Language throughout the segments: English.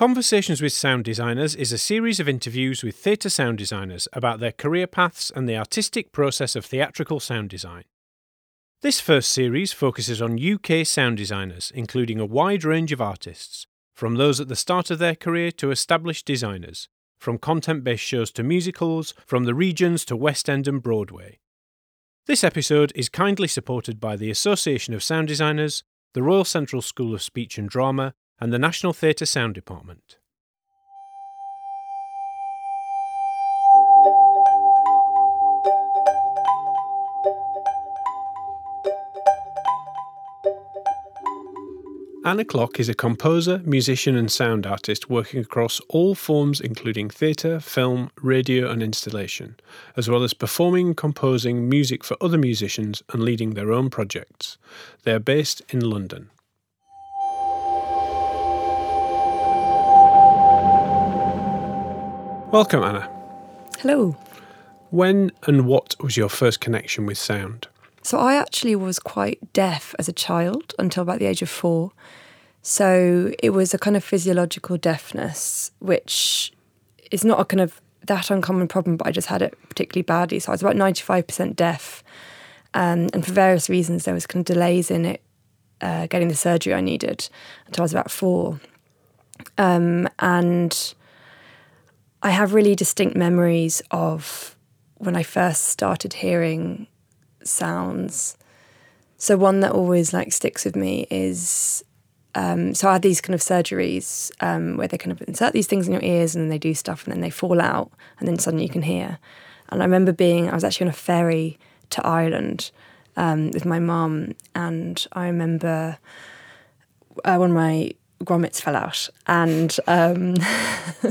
Conversations with Sound Designers is a series of interviews with theatre sound designers about their career paths and the artistic process of theatrical sound design. This first series focuses on UK sound designers, including a wide range of artists, from those at the start of their career to established designers, from content based shows to musicals, from the regions to West End and Broadway. This episode is kindly supported by the Association of Sound Designers, the Royal Central School of Speech and Drama, and the National Theatre Sound Department. Anna Clock is a composer, musician, and sound artist working across all forms, including theatre, film, radio, and installation, as well as performing composing music for other musicians and leading their own projects. They are based in London. Welcome, Anna. Hello. When and what was your first connection with sound? So I actually was quite deaf as a child until about the age of four. So it was a kind of physiological deafness, which is not a kind of that uncommon problem, but I just had it particularly badly. So I was about 95% deaf. Um, and for various reasons, there was kind of delays in it uh, getting the surgery I needed until I was about four. Um, and I have really distinct memories of when I first started hearing sounds. So one that always like sticks with me is um, so I had these kind of surgeries um, where they kind of insert these things in your ears and then they do stuff and then they fall out and then suddenly you can hear. And I remember being I was actually on a ferry to Ireland um, with my mum and I remember uh, one of my grommets fell out and um,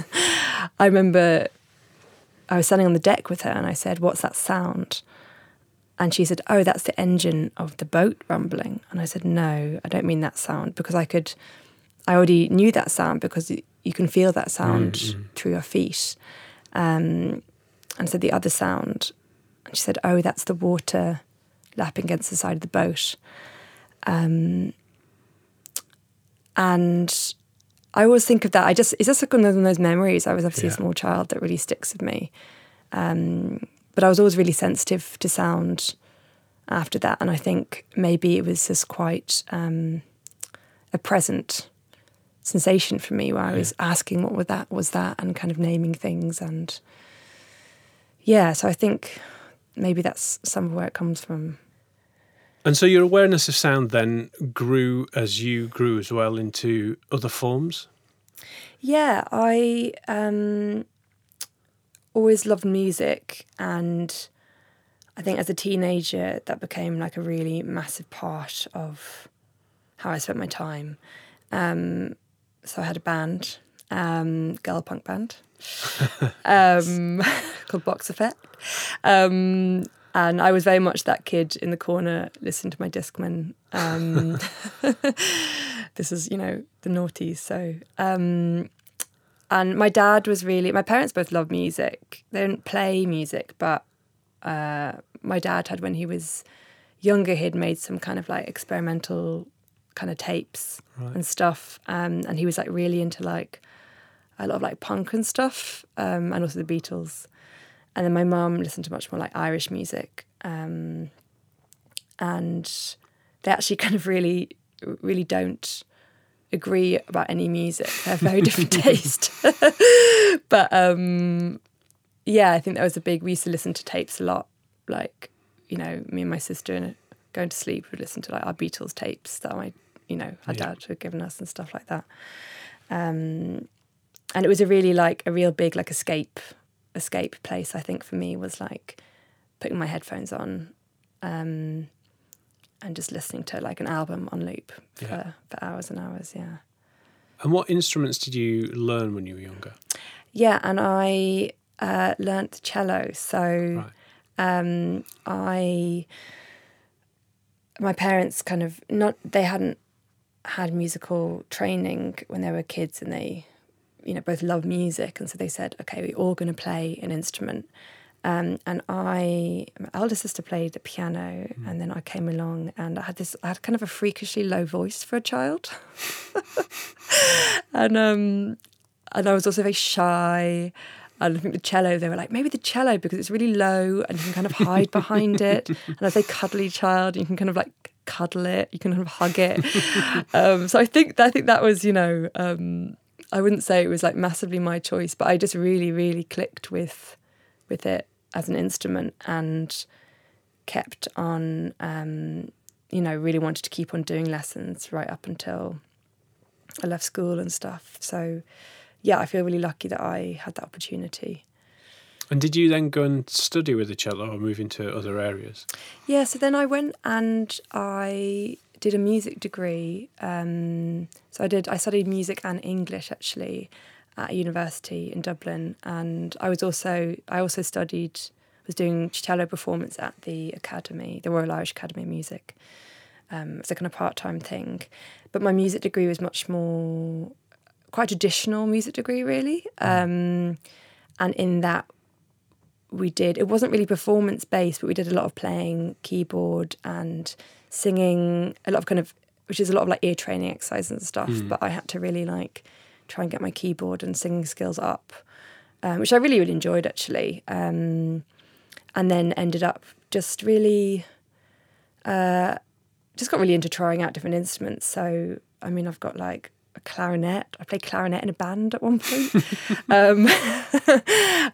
I remember I was standing on the deck with her and I said, What's that sound? And she said, Oh, that's the engine of the boat rumbling. And I said, No, I don't mean that sound because I could, I already knew that sound because you can feel that sound mm-hmm. through your feet. Um, and said, The other sound. And she said, Oh, that's the water lapping against the side of the boat. Um, and I always think of that. I just, it's just like one of those memories. I was obviously yeah. a small child that really sticks with me. Um, but I was always really sensitive to sound after that. And I think maybe it was just quite um, a present sensation for me where I was asking what was that was that and kind of naming things and yeah, so I think maybe that's some of where it comes from. And so your awareness of sound then grew as you grew as well into other forms? Yeah, I um, always loved music and I think as a teenager that became like a really massive part of how I spent my time. Um, so I had a band, um, girl punk band, um, called Box Effect. Um, and I was very much that kid in the corner listening to my Discman. Um, this is, you know, the noughties. So, um, and my dad was really, my parents both love music. They didn't play music, but uh, my dad had, when he was younger, he'd made some kind of like experimental kind of tapes right. and stuff. Um, and he was like really into like a lot of like punk and stuff, um, and also the Beatles. And then my mum listened to much more like Irish music. Um, and they actually kind of really, really don't agree about any music. They have very different taste. but um, yeah, I think that was a big. We used to listen to tapes a lot. Like you know, me and my sister and going to sleep would listen to like our Beatles tapes that my you know our yeah. dad had given us and stuff like that. Um, and it was a really like a real big like escape escape place. I think for me was like putting my headphones on. Um, and just listening to like an album on loop for, yeah. for hours and hours. Yeah. And what instruments did you learn when you were younger? Yeah, and I uh, learnt the cello. So right. um, I, my parents kind of not they hadn't had musical training when they were kids, and they, you know, both love music, and so they said, okay, we're all going to play an instrument. Um, and I, my elder sister played the piano, mm. and then I came along, and I had this, I had kind of a freakishly low voice for a child, and um, and I was also very shy. And I think the cello, they were like, maybe the cello because it's really low and you can kind of hide behind it. And as a cuddly child, you can kind of like cuddle it, you can kind of hug it. um, so I think I think that was, you know, um, I wouldn't say it was like massively my choice, but I just really, really clicked with with it as an instrument and kept on um, you know, really wanted to keep on doing lessons right up until I left school and stuff. So, yeah, I feel really lucky that I had that opportunity. And did you then go and study with the cello or move into other areas? Yeah, so then I went and I did a music degree. Um, so I did. I studied music and English actually at a university in Dublin, and I was also I also studied was doing cello performance at the academy, the Royal Irish Academy of Music. Um, it's a kind of part time thing, but my music degree was much more quite traditional music degree, really. Um, and in that, we did it wasn't really performance based, but we did a lot of playing keyboard and singing, a lot of kind of which is a lot of like ear training exercises and stuff. Mm. But I had to really like try and get my keyboard and singing skills up, um, which I really really enjoyed actually. Um, and then ended up just really uh, just got really into trying out different instruments. So I mean, I've got like a clarinet. I played clarinet in a band at one point. um,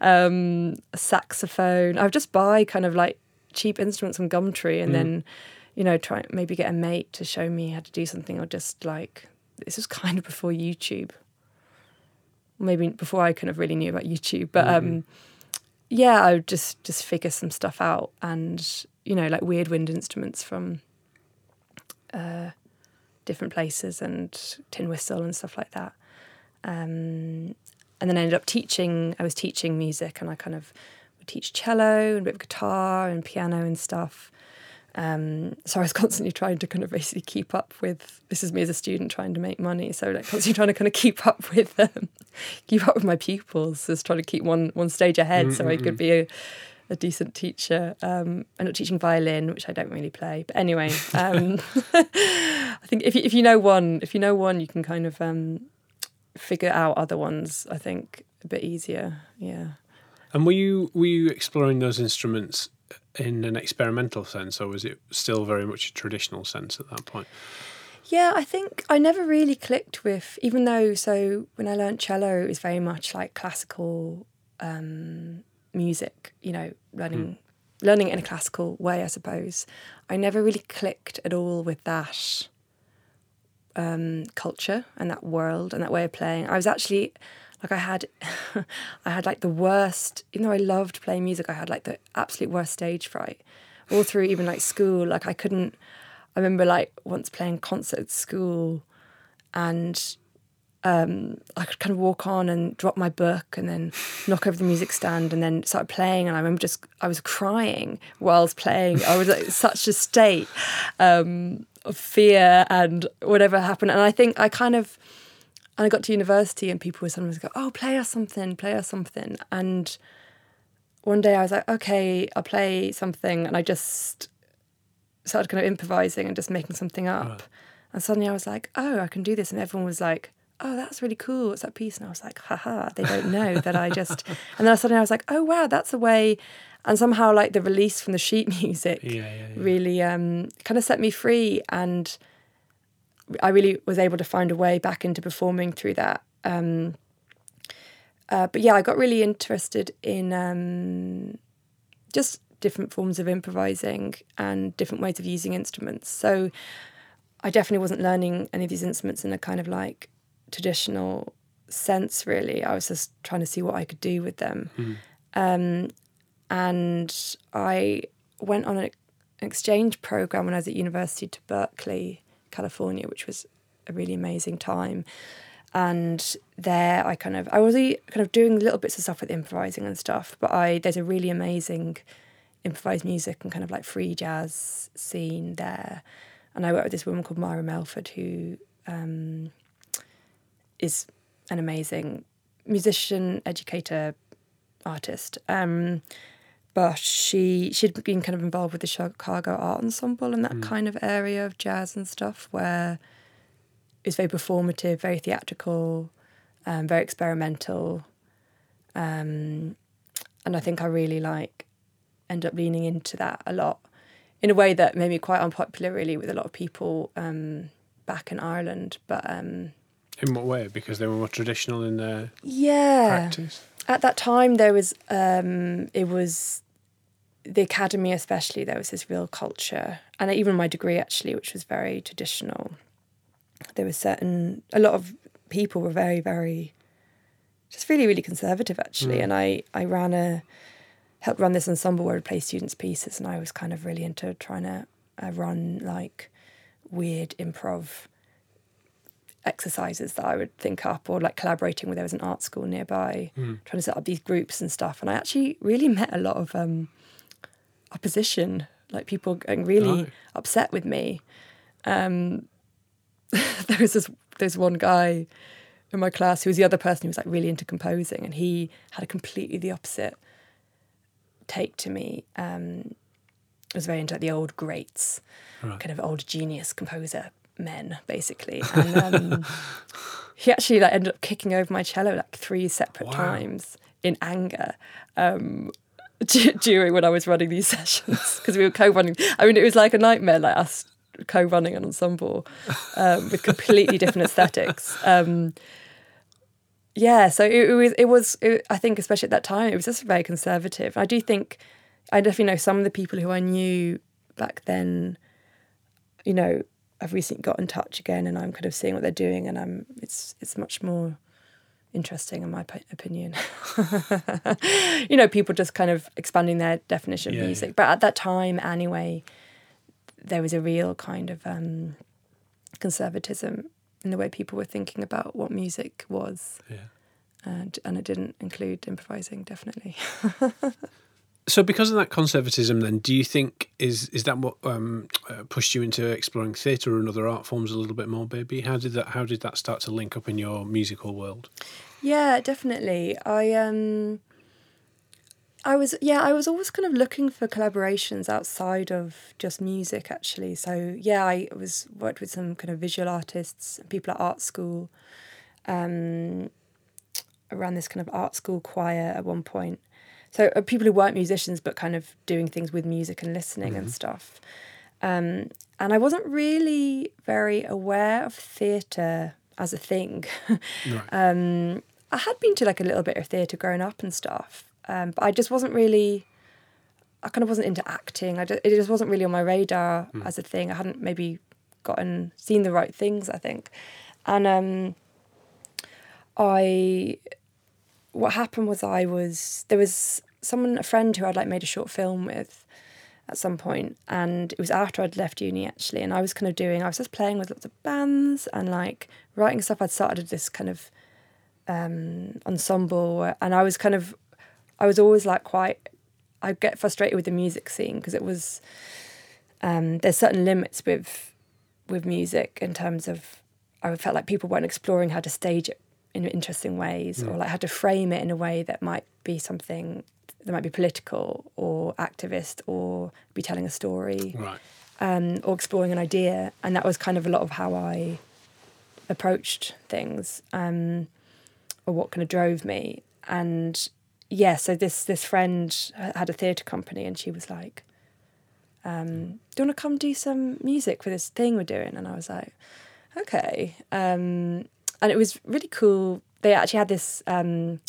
um, a saxophone. I would just buy kind of like cheap instruments on Gumtree and mm. then, you know, try maybe get a mate to show me how to do something or just like this was kind of before YouTube. Maybe before I kind of really knew about YouTube, but mm. um, yeah, I would just just figure some stuff out, and you know, like weird wind instruments from uh, different places, and tin whistle and stuff like that. Um, and then I ended up teaching. I was teaching music, and I kind of would teach cello and a bit of guitar and piano and stuff. Um, so I was constantly trying to kind of basically keep up with. This is me as a student trying to make money, so like constantly trying to kind of keep up with um, keep up with my pupils, just trying to keep one one stage ahead, mm-hmm. so I could be a, a decent teacher. Um, I'm not teaching violin, which I don't really play, but anyway, um, I think if you, if you know one, if you know one, you can kind of um, figure out other ones. I think a bit easier, yeah. And were you were you exploring those instruments in an experimental sense, or was it still very much a traditional sense at that point? Yeah, I think I never really clicked with, even though, so when I learned cello, it was very much like classical um, music, you know, learning, mm. learning in a classical way, I suppose. I never really clicked at all with that um, culture and that world and that way of playing. I was actually, like I had I had like the worst even though I loved playing music I had like the absolute worst stage fright all through even like school like I couldn't I remember like once playing concert at school and um, I could kind of walk on and drop my book and then knock over the music stand and then start playing. And I remember just, I was crying whilst playing. I was like such a state um, of fear and whatever happened. And I think I kind of, and I got to university and people would sometimes go, oh, play us something, play us something. And one day I was like, okay, I'll play something. And I just started kind of improvising and just making something up. Right. And suddenly I was like, oh, I can do this. And everyone was like, oh, that's really cool. What's that piece? And I was like, haha, they don't know that I just. And then suddenly I was like, oh, wow, that's a way. And somehow, like, the release from the sheet music yeah, yeah, yeah. really um, kind of set me free. And I really was able to find a way back into performing through that. Um, uh, but yeah, I got really interested in um, just different forms of improvising and different ways of using instruments. So I definitely wasn't learning any of these instruments in a kind of like traditional sense, really. I was just trying to see what I could do with them. Mm. Um, and I went on an exchange program when I was at university to Berkeley California, which was a really amazing time. And there, I kind of I was kind of doing little bits of stuff with improvising and stuff. But I there's a really amazing improvised music and kind of like free jazz scene there. And I worked with this woman called Myra Melford, who um, is an amazing musician, educator, artist. Um, but she she'd been kind of involved with the Chicago Art Ensemble and that mm. kind of area of jazz and stuff where it's very performative, very theatrical, um, very experimental. Um, and I think I really like end up leaning into that a lot in a way that made me quite unpopular really with a lot of people um, back in Ireland. But um, In what way? Because they were more traditional in their yeah, practice. at that time there was um, it was the academy especially there was this real culture and even my degree actually which was very traditional there were certain a lot of people were very very just really really conservative actually and i i ran a helped run this ensemble where i would play students pieces and i was kind of really into trying to uh, run like weird improv exercises that I would think up or like collaborating with there was an art school nearby, trying to set up these groups and stuff. And I actually really met a lot of um, opposition, like people getting really Right. upset with me. Um, there was this there's one guy in my class who was the other person who was like really into composing and he had a completely the opposite take to me. Um, I was very into like, the old greats, Right. kind of old genius composer men, basically. And um, he actually like ended up kicking over my cello like three separate Wow. times in anger. Um, during when I was running these sessions because we were co-running. I mean, it was like a nightmare, like us co-running an ensemble um, with completely different aesthetics. Um, yeah, so it, it was. It was. It, I think, especially at that time, it was just very conservative. I do think, I definitely know some of the people who I knew back then. You know, I've recently got in touch again, and I'm kind of seeing what they're doing, and I'm. It's it's much more interesting, in my p- opinion. you know, people just kind of expanding their definition Yeah, of yeah. music, but at that time, anyway, there was a real kind of um, conservatism in the way people were thinking about what music was Yeah. and, and it didn't include improvising definitely So, because of that conservatism, then, do you think is is that what um, uh, pushed you into exploring theatre and other art forms a little bit more, baby? How did that How did that start to link up in your musical world? yeah definitely i um i was yeah i was always kind of looking for collaborations outside of just music actually so yeah i was worked with some kind of visual artists people at art school um I ran this kind of art school choir at one point so uh, people who weren't musicians but kind of doing things with music and listening and stuff um, and i wasn't really very aware of theatre as a thing Right. um, I had been to like a little bit of theatre growing up and stuff, um, but I just wasn't really. I kind of wasn't into acting. I just, it just wasn't really on my radar as a thing. I hadn't maybe gotten seen the right things. I think, and um, I. What happened was I was there was someone a friend who I'd like made a short film with at some point and it was after I'd left uni actually and I was kind of doing I was just playing with lots of bands and like writing stuff. I'd started this kind of um, ensemble and I was kind of I was always like quite I get frustrated with the music scene because it was um, there's certain limits with with music in terms of I felt like people weren't exploring how to stage it in interesting ways or like how to frame it in a way that might be something that might be political or activist or be telling a story Right. um, or exploring an idea. And that was kind of a lot of how I approached things um, or what kind of drove me. And yeah, so this this friend had a theatre company and she was like, um, do you want to come do some music for this thing we're doing? And I was like, okay. Um, and it was really cool. They actually had this, um,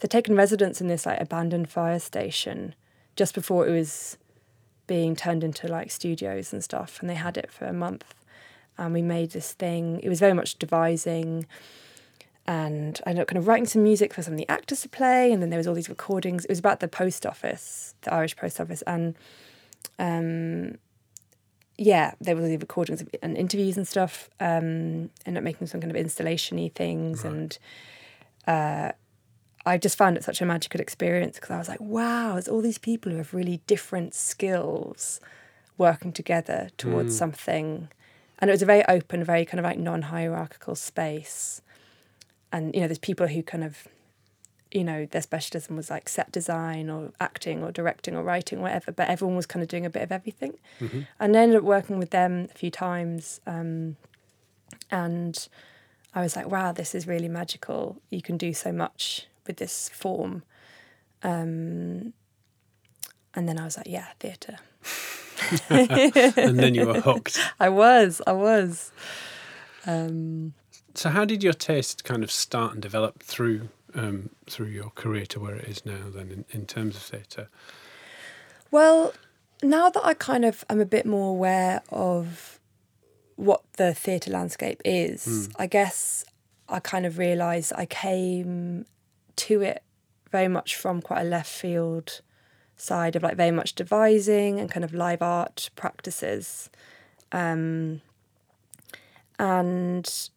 they'd taken residence in this like abandoned fire station just before it was being turned into like studios and stuff. And they had it for a month. And we made this thing. It was very much devising. And I ended up kind of writing some music for some of the actors to play. And then there was all these recordings. It was about the post office, the Irish post office. And um, yeah, there were all the recordings and interviews and stuff. Um, ended up making some kind of installation-y things, and uh, I just found it such a magical experience because I was like, wow, there's all these people who have really different skills working together towards something, and it was a very open, very kind of like non-hierarchical space. And you know, there's people who kind of you know, their specialism was like set design or acting or directing or writing or whatever, but everyone was kind of doing a bit of everything. And I ended up working with them a few times. Um, and I was like, wow, this is really magical. You can do so much with this form. Um, and then I was like, yeah, theatre. and then you were hooked. I was, I was. Um, so, how did your taste kind of start and develop through um, through your career to where it is now? Then, in, in terms of theatre. Well, now that I kind of am a bit more aware of what the theatre landscape is, mm. I guess I kind of realised I came to it very much from quite a left field side of like very much devising and kind of live art practices. Um, and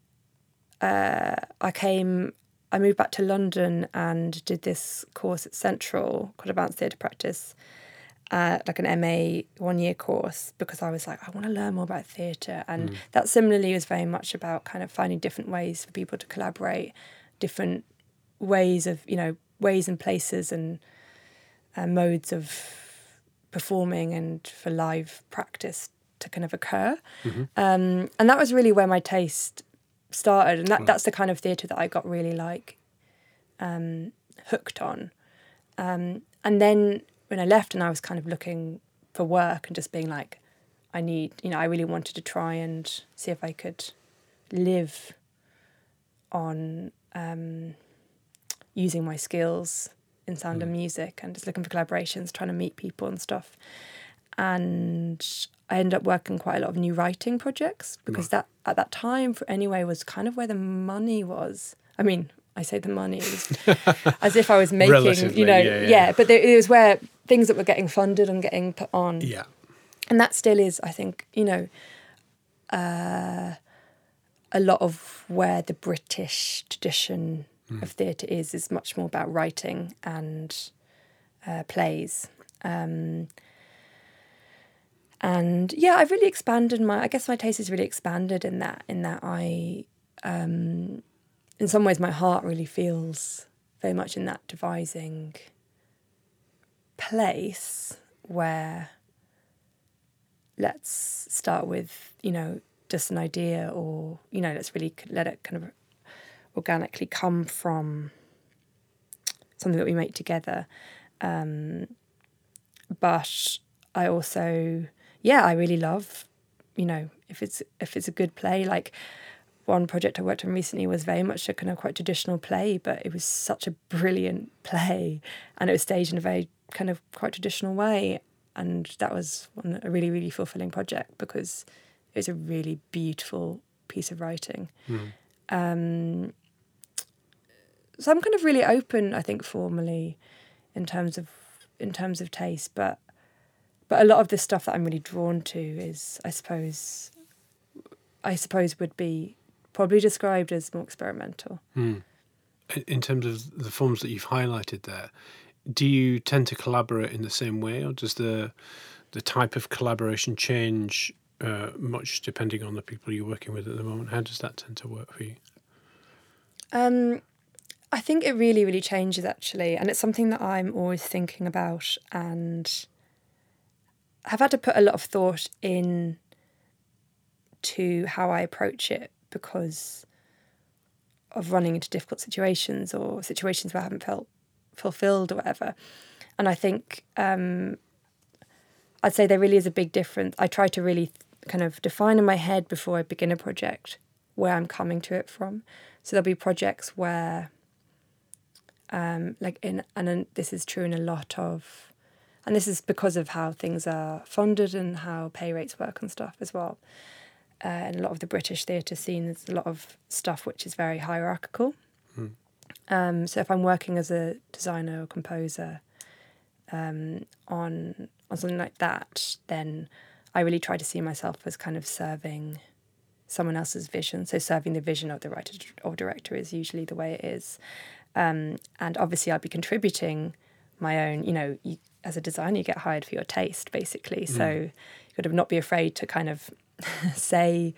uh, I came, I moved back to London and did this course at Central called Advanced Theatre Practice, uh, like an MA one year course, because I was like, I want to learn more about theatre. And mm. that similarly was very much about kind of finding different ways for people to collaborate, different ways of, you know, ways and places and uh, modes of performing and for live practice to kind of occur. Mm-hmm. Um, and that was really where my taste started. And that, right. that's the kind of theatre that I got really like um, hooked on. Um, and then when I left and I was kind of looking for work and just being like, I need, you know, I really wanted to try and see if I could live on um, using my skills in sound mm. and music and just looking for collaborations, trying to meet people and stuff. And I ended up working quite a lot of new writing projects because right. that at that time for anyway was kind of where the money was. I mean, I say the money as if I was making, you know, yeah, yeah. yeah but there, it was where things that were getting funded and getting put on. Yeah. And that still is, I think, you know, uh, a lot of where the British tradition mm. of theatre is is much more about writing and uh, plays. Um, and yeah, I've really expanded my. I guess my taste has really expanded in that. In that I, um, in some ways, my heart really feels very much in that devising place where let's start with you know just an idea or you know let's really let it kind of organically come from something that we make together. Um, but I also, yeah, I really love, you know, if it's if it's a good play. Like one project I worked on recently was very much a kind of quite traditional play, but it was such a brilliant play, and it was staged in a very kind of quite traditional way, and that was one, a really really fulfilling project because it was a really beautiful piece of writing. Mm. Um, so I'm kind of really open, I think, formally, in terms of in terms of taste, but but a lot of the stuff that I'm really drawn to is, I suppose, I suppose would be probably described as more experimental. Hmm. In terms of the forms that you've highlighted there, do you tend to collaborate in the same way, or does the the type of collaboration change uh, much depending on the people you're working with at the moment? How does that tend to work for you? Um, I think it really, really changes actually. And it's something that I'm always thinking about and have had to put a lot of thought in to how I approach it because of running into difficult situations or situations where I haven't felt fulfilled or whatever. And I think um, I'd say there really is a big difference. I try to really kind of define in my head before I begin a project where I'm coming to it from. So there'll be projects where um, like in and this is true in a lot of and this is because of how things are funded and how pay rates work and stuff as well. Uh, in a lot of the British theatre scene, there's a lot of stuff which is very hierarchical. Mm. Um, so if I'm working as a designer or composer um, on on something like that, then I really try to see myself as kind of serving someone else's vision. So serving the vision of the writer or director is usually the way it is. Um, and obviously, I'd be contributing my own, you know, you, as a designer, you get hired for your taste, basically. Mm. So you got to not be afraid to kind of say,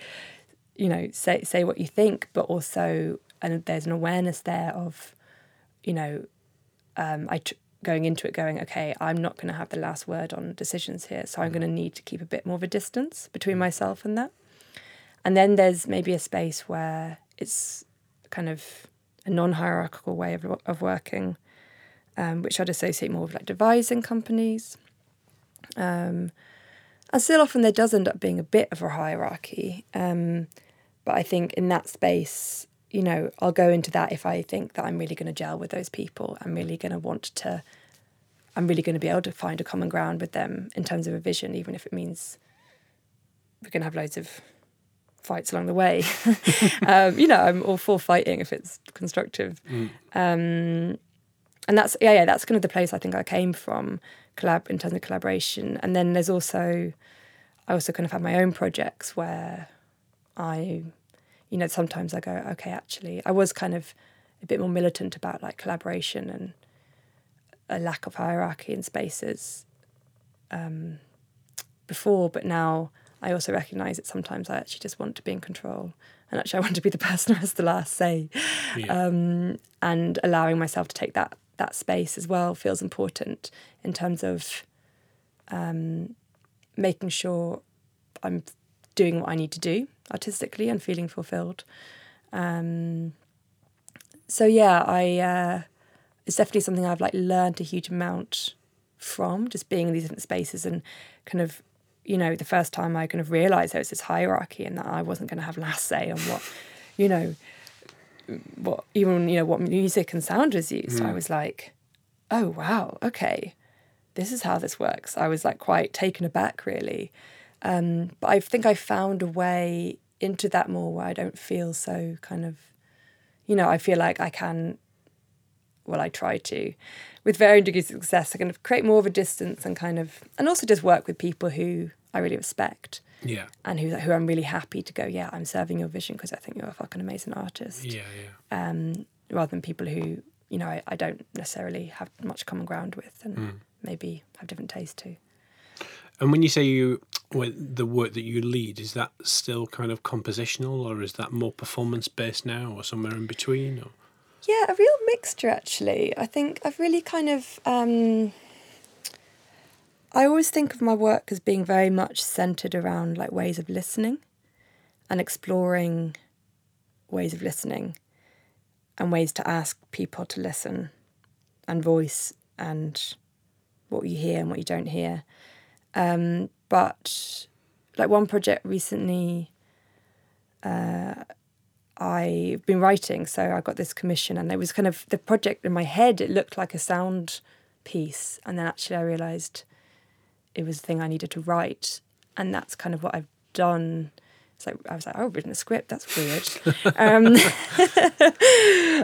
you know, say say what you think, but also, and there's an awareness there of, you know, um, I t- going into it going, okay, I'm not going to have the last word on decisions here, so I'm mm. going to need to keep a bit more of a distance between mm. myself and that. And then there's maybe a space where it's kind of a non-hierarchical way of of working, um, which I'd associate more with like devising companies. Um, and still, often there does end up being a bit of a hierarchy. Um, but I think in that space, you know, I'll go into that if I think that I'm really going to gel with those people. I'm really going to want to. I'm really going to be able to find a common ground with them in terms of a vision, even if it means we're going to have loads of fights along the way. um, you know, I'm all for fighting if it's constructive. Mm. Um, and that's yeah, yeah, that's kind of the place I think I came from, collab in terms of collaboration. And then there's also, I also kind of have my own projects where I, you know, sometimes I go, okay, actually, I was kind of a bit more militant about like collaboration and a lack of hierarchy in spaces um, before, but now I also recognise that sometimes I actually just want to be in control and actually I want to be the person who has the last say. Yeah. Um, and allowing myself to take that that space as well feels important in terms of um, making sure I'm doing what I need to do artistically and feeling fulfilled. Um, so yeah, I uh, it's definitely something I've like learned a huge amount from just being in these different spaces and kind of you know, the first time I kind of realized there was this hierarchy and that I wasn't going to have last say on what, you know, what even you know what music and sound was used. Mm. I was like, oh wow, okay, this is how this works. I was like quite taken aback, really. Um, but I think I found a way into that more where I don't feel so kind of, you know, I feel like I can. Well, I try to, with varying degrees of success, I kind of create more of a distance and kind of, and also just work with people who I really respect. Yeah. And who who I'm really happy to go, yeah, I'm serving your vision because I think you're a fucking amazing artist. Yeah, yeah. Um, rather than people who, you know, I, I don't necessarily have much common ground with and mm. maybe have different tastes too. And when you say you the work that you lead, is that still kind of compositional or is that more performance based now or somewhere in between or yeah, a real mixture actually. I think I've really kind of um, I always think of my work as being very much centered around like ways of listening and exploring ways of listening and ways to ask people to listen and voice and what you hear and what you don't hear. Um, but like one project recently, uh, I've been writing, so I got this commission, and it was kind of the project in my head. It looked like a sound piece, and then actually I realised it was the thing I needed to write, and that's kind of what I've done. It's like I was like, oh, I've written a script. That's weird. um,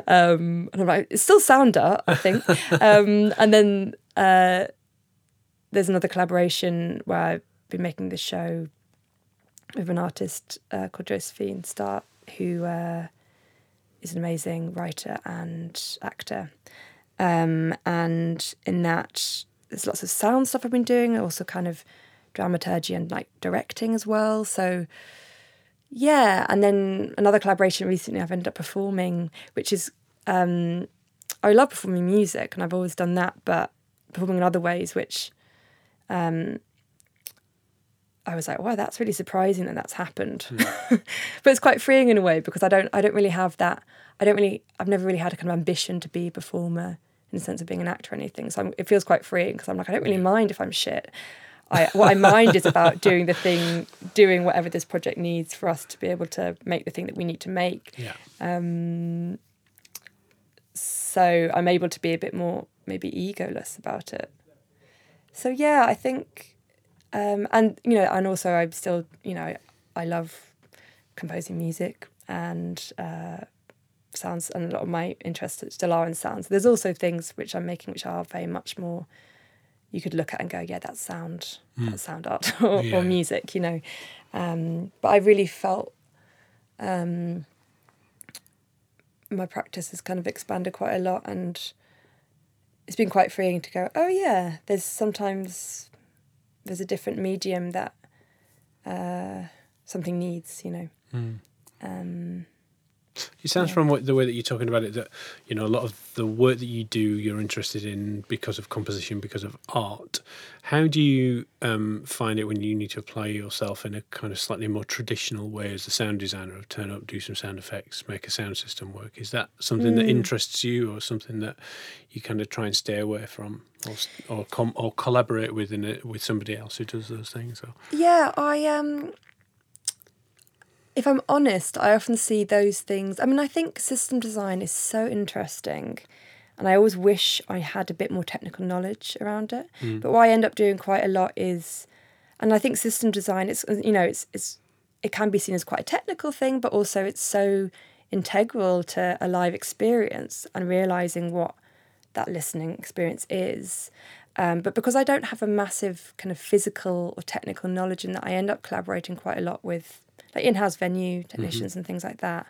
um, and I'm like, it's still sound art, I think. Um, and then uh, there's another collaboration where I've been making this show with an artist uh, called Josephine Start who uh, is an amazing writer and actor. Um, and in that, there's lots of sound stuff I've been doing, also kind of dramaturgy and like directing as well. So, yeah. And then another collaboration recently I've ended up performing, which is, um, I love performing music and I've always done that, but performing in other ways, which um, I was like, wow, that's really surprising that that's happened. Mm. but it's quite freeing in a way because I don't I don't really have that I don't really I've never really had a kind of ambition to be a performer in the sense of being an actor or anything. So I'm, it feels quite freeing because I'm like I don't really mind if I'm shit. I, what I mind is about doing the thing, doing whatever this project needs for us to be able to make the thing that we need to make. Yeah. Um, so I'm able to be a bit more maybe egoless about it. So yeah, I think um, and you know, and also I'm still, you know, I love composing music and uh, sounds, and a lot of my interests still are in sounds. There's also things which I'm making which are very much more you could look at and go, yeah, that's sound, mm. that's sound art or, yeah. or, music, you know. Um, but I really felt um, my practice has kind of expanded quite a lot, and it's been quite freeing to go, oh yeah, there's sometimes there's a different medium that uh, something needs, you know. Mm. Um, It sounds Yeah. from what, the way that you're talking about it that you know a lot of the work that you do you're interested in because of composition, because of art. How do you um, find it when you need to apply yourself in a kind of slightly more traditional way as a sound designer of turn up, do some sound effects, make a sound system work? Is that something that Mm. interests you, or something that you kind of try and stay away from, or or com- or collaborate with in it with somebody else who does those things? Or Yeah, I um if I'm honest, I often see those things. I mean, I think system design is so interesting and I always wish I had a bit more technical knowledge around it. But what I end up doing quite a lot is and I think system design it's you know, it's it's it can be seen as quite a technical thing, but also it's so integral to a live experience and realizing what that listening experience is. Um, but because I don't have a massive kind of physical or technical knowledge in that, I end up collaborating quite a lot with like in-house venue technicians and things like that,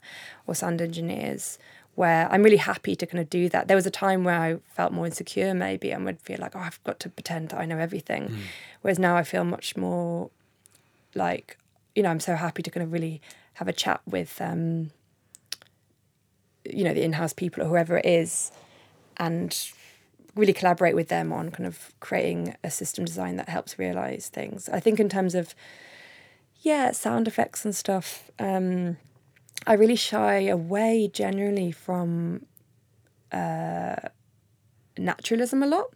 or sound engineers, where I'm really happy to kind of do that. There was a time where I felt more insecure, maybe, and would feel like, oh, I've got to pretend that I know everything. Whereas now I feel much more like, you know, I'm so happy to kind of really have a chat with, um, you know, the in-house people or whoever it is, and really collaborate with them on kind of creating a system design that helps realize things. I think in terms of yeah, sound effects and stuff, um, I really shy away generally from uh, naturalism a lot.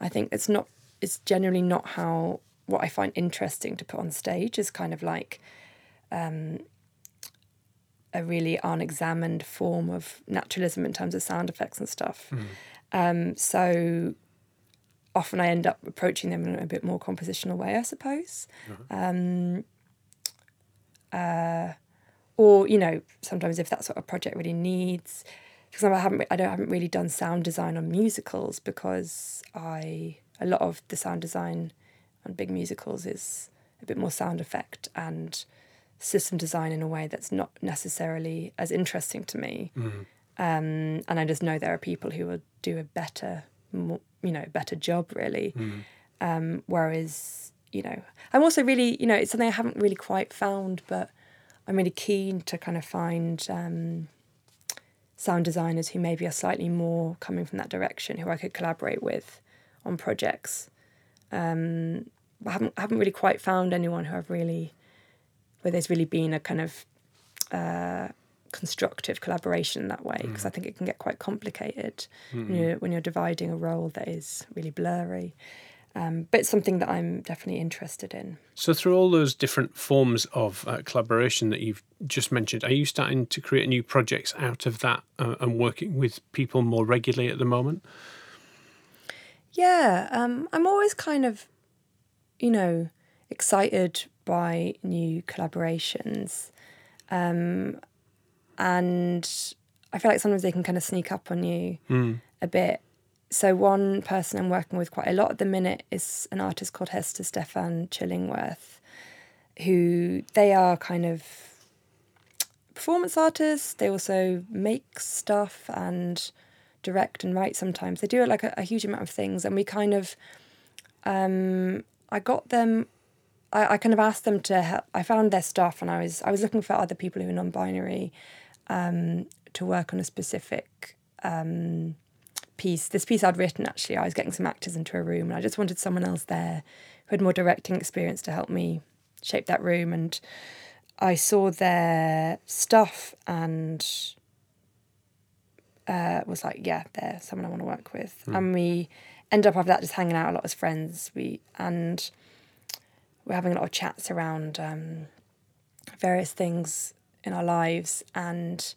I think it's not it's generally not how what I find interesting to put on stage is kind of like um, a really unexamined form of naturalism in terms of sound effects and stuff. Um, so often I end up approaching them in a bit more compositional way, I suppose. Um, uh, or you know, sometimes if that's what a project really needs. For example, I haven't I don't haven't really done sound design on musicals because I a lot of the sound design on big musicals is a bit more sound effect and system design in a way that's not necessarily as interesting to me. Um, and I just know there are people who will do a better, more, you know, better job really. Um, whereas, you know, I'm also really, you know, it's something I haven't really quite found, but I'm really keen to kind of find um, sound designers who maybe are slightly more coming from that direction, who I could collaborate with on projects. Um, I haven't I haven't really quite found anyone who I've really, where there's really been a kind of uh, constructive collaboration that way, because I think it can get quite complicated when, you're, when you're dividing a role that is really blurry. Um, but it's something that I'm definitely interested in. So, through all those different forms of uh, collaboration that you've just mentioned, are you starting to create new projects out of that uh, and working with people more regularly at the moment? Yeah, um, I'm always kind of, you know, excited by new collaborations. Um, and I feel like sometimes they can kind of sneak up on you a bit. So, one person I'm working with quite a lot at the minute is an artist called Hester Stefan Chillingworth, who they are kind of performance artists. They also make stuff and direct and write sometimes. They do like a, a huge amount of things, and we kind of, um, I got them. I, I kind of asked them to help. I found their stuff, and I was I was looking for other people who are non-binary um, to work on a specific um, piece. This piece I'd written actually, I was getting some actors into a room, and I just wanted someone else there who had more directing experience to help me shape that room. And I saw their stuff and uh, was like, yeah, they're someone I want to work with. And we end up after that just hanging out a lot as friends. We and we're having a lot of chats around um, various things in our lives, and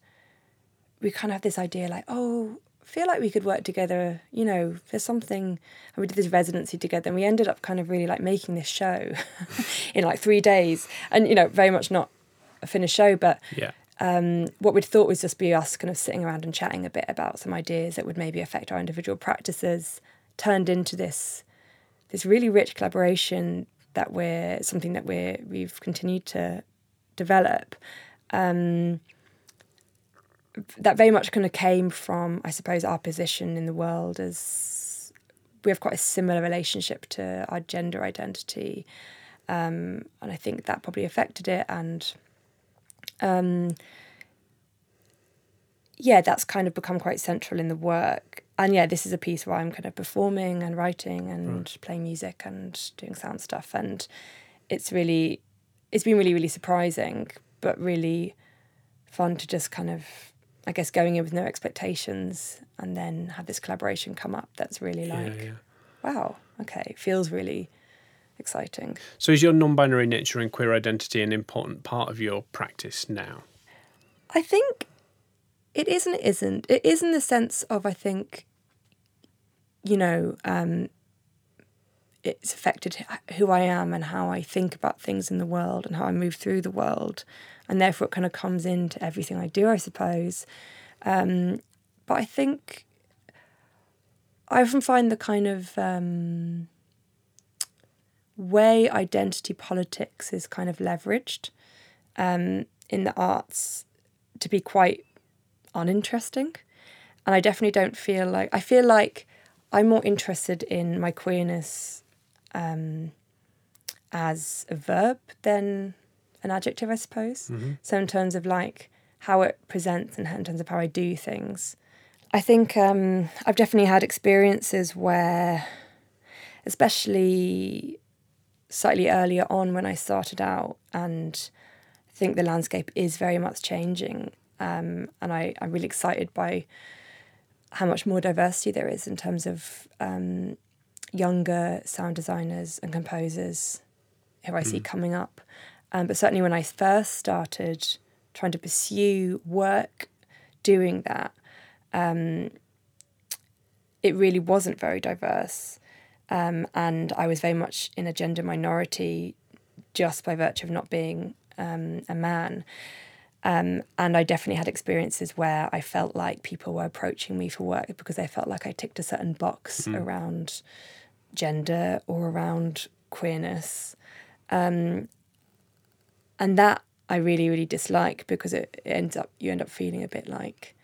we kind of have this idea like, oh, feel like we could work together. You know, there's something. And we did this residency together, and we ended up kind of really like making this show in like three days, and you know, very much not a finished show, but Yeah. um, what we'd thought was just be us kind of sitting around and chatting a bit about some ideas that would maybe affect our individual practices turned into this this really rich collaboration that we're something that we're we've continued to develop um, that very much kind of came from I suppose our position in the world as we have quite a similar relationship to our gender identity um, and I think that probably affected it and um, yeah, that's kind of become quite central in the work. And yeah, this is a piece where I'm kind of performing and writing and right. playing music and doing sound stuff. And it's really, it's been really, really surprising, but really fun to just kind of, I guess, going in with no expectations and then have this collaboration come up. That's really like, yeah, yeah. wow, okay, feels really exciting. So, is your non binary nature and queer identity an important part of your practice now? I think it is and it isn't. It is in the sense of, I think, you know, um, it's affected who I am and how I think about things in the world and how I move through the world. And therefore, it kind of comes into everything I do, I suppose. Um, but I think I often find the kind of um, way identity politics is kind of leveraged um, in the arts to be quite uninteresting. And I definitely don't feel like, I feel like I'm more interested in my queerness um, as a verb than an adjective, I suppose. Mm-hmm. So, in terms of like how it presents and in terms of how I do things, I think um, I've definitely had experiences where, especially slightly earlier on when I started out, and I think the landscape is very much changing. Um, and I, I'm really excited by how much more diversity there is in terms of um, younger sound designers and composers who I mm. see coming up. Um, but certainly when I first started trying to pursue work doing that, um, it really wasn't very diverse. Um, and I was very much in a gender minority just by virtue of not being um, a man. Um, and I definitely had experiences where I felt like people were approaching me for work because they felt like I ticked a certain box mm. around gender or around queerness. Um, and that I really, really dislike because it, it ends up, you end up feeling a bit like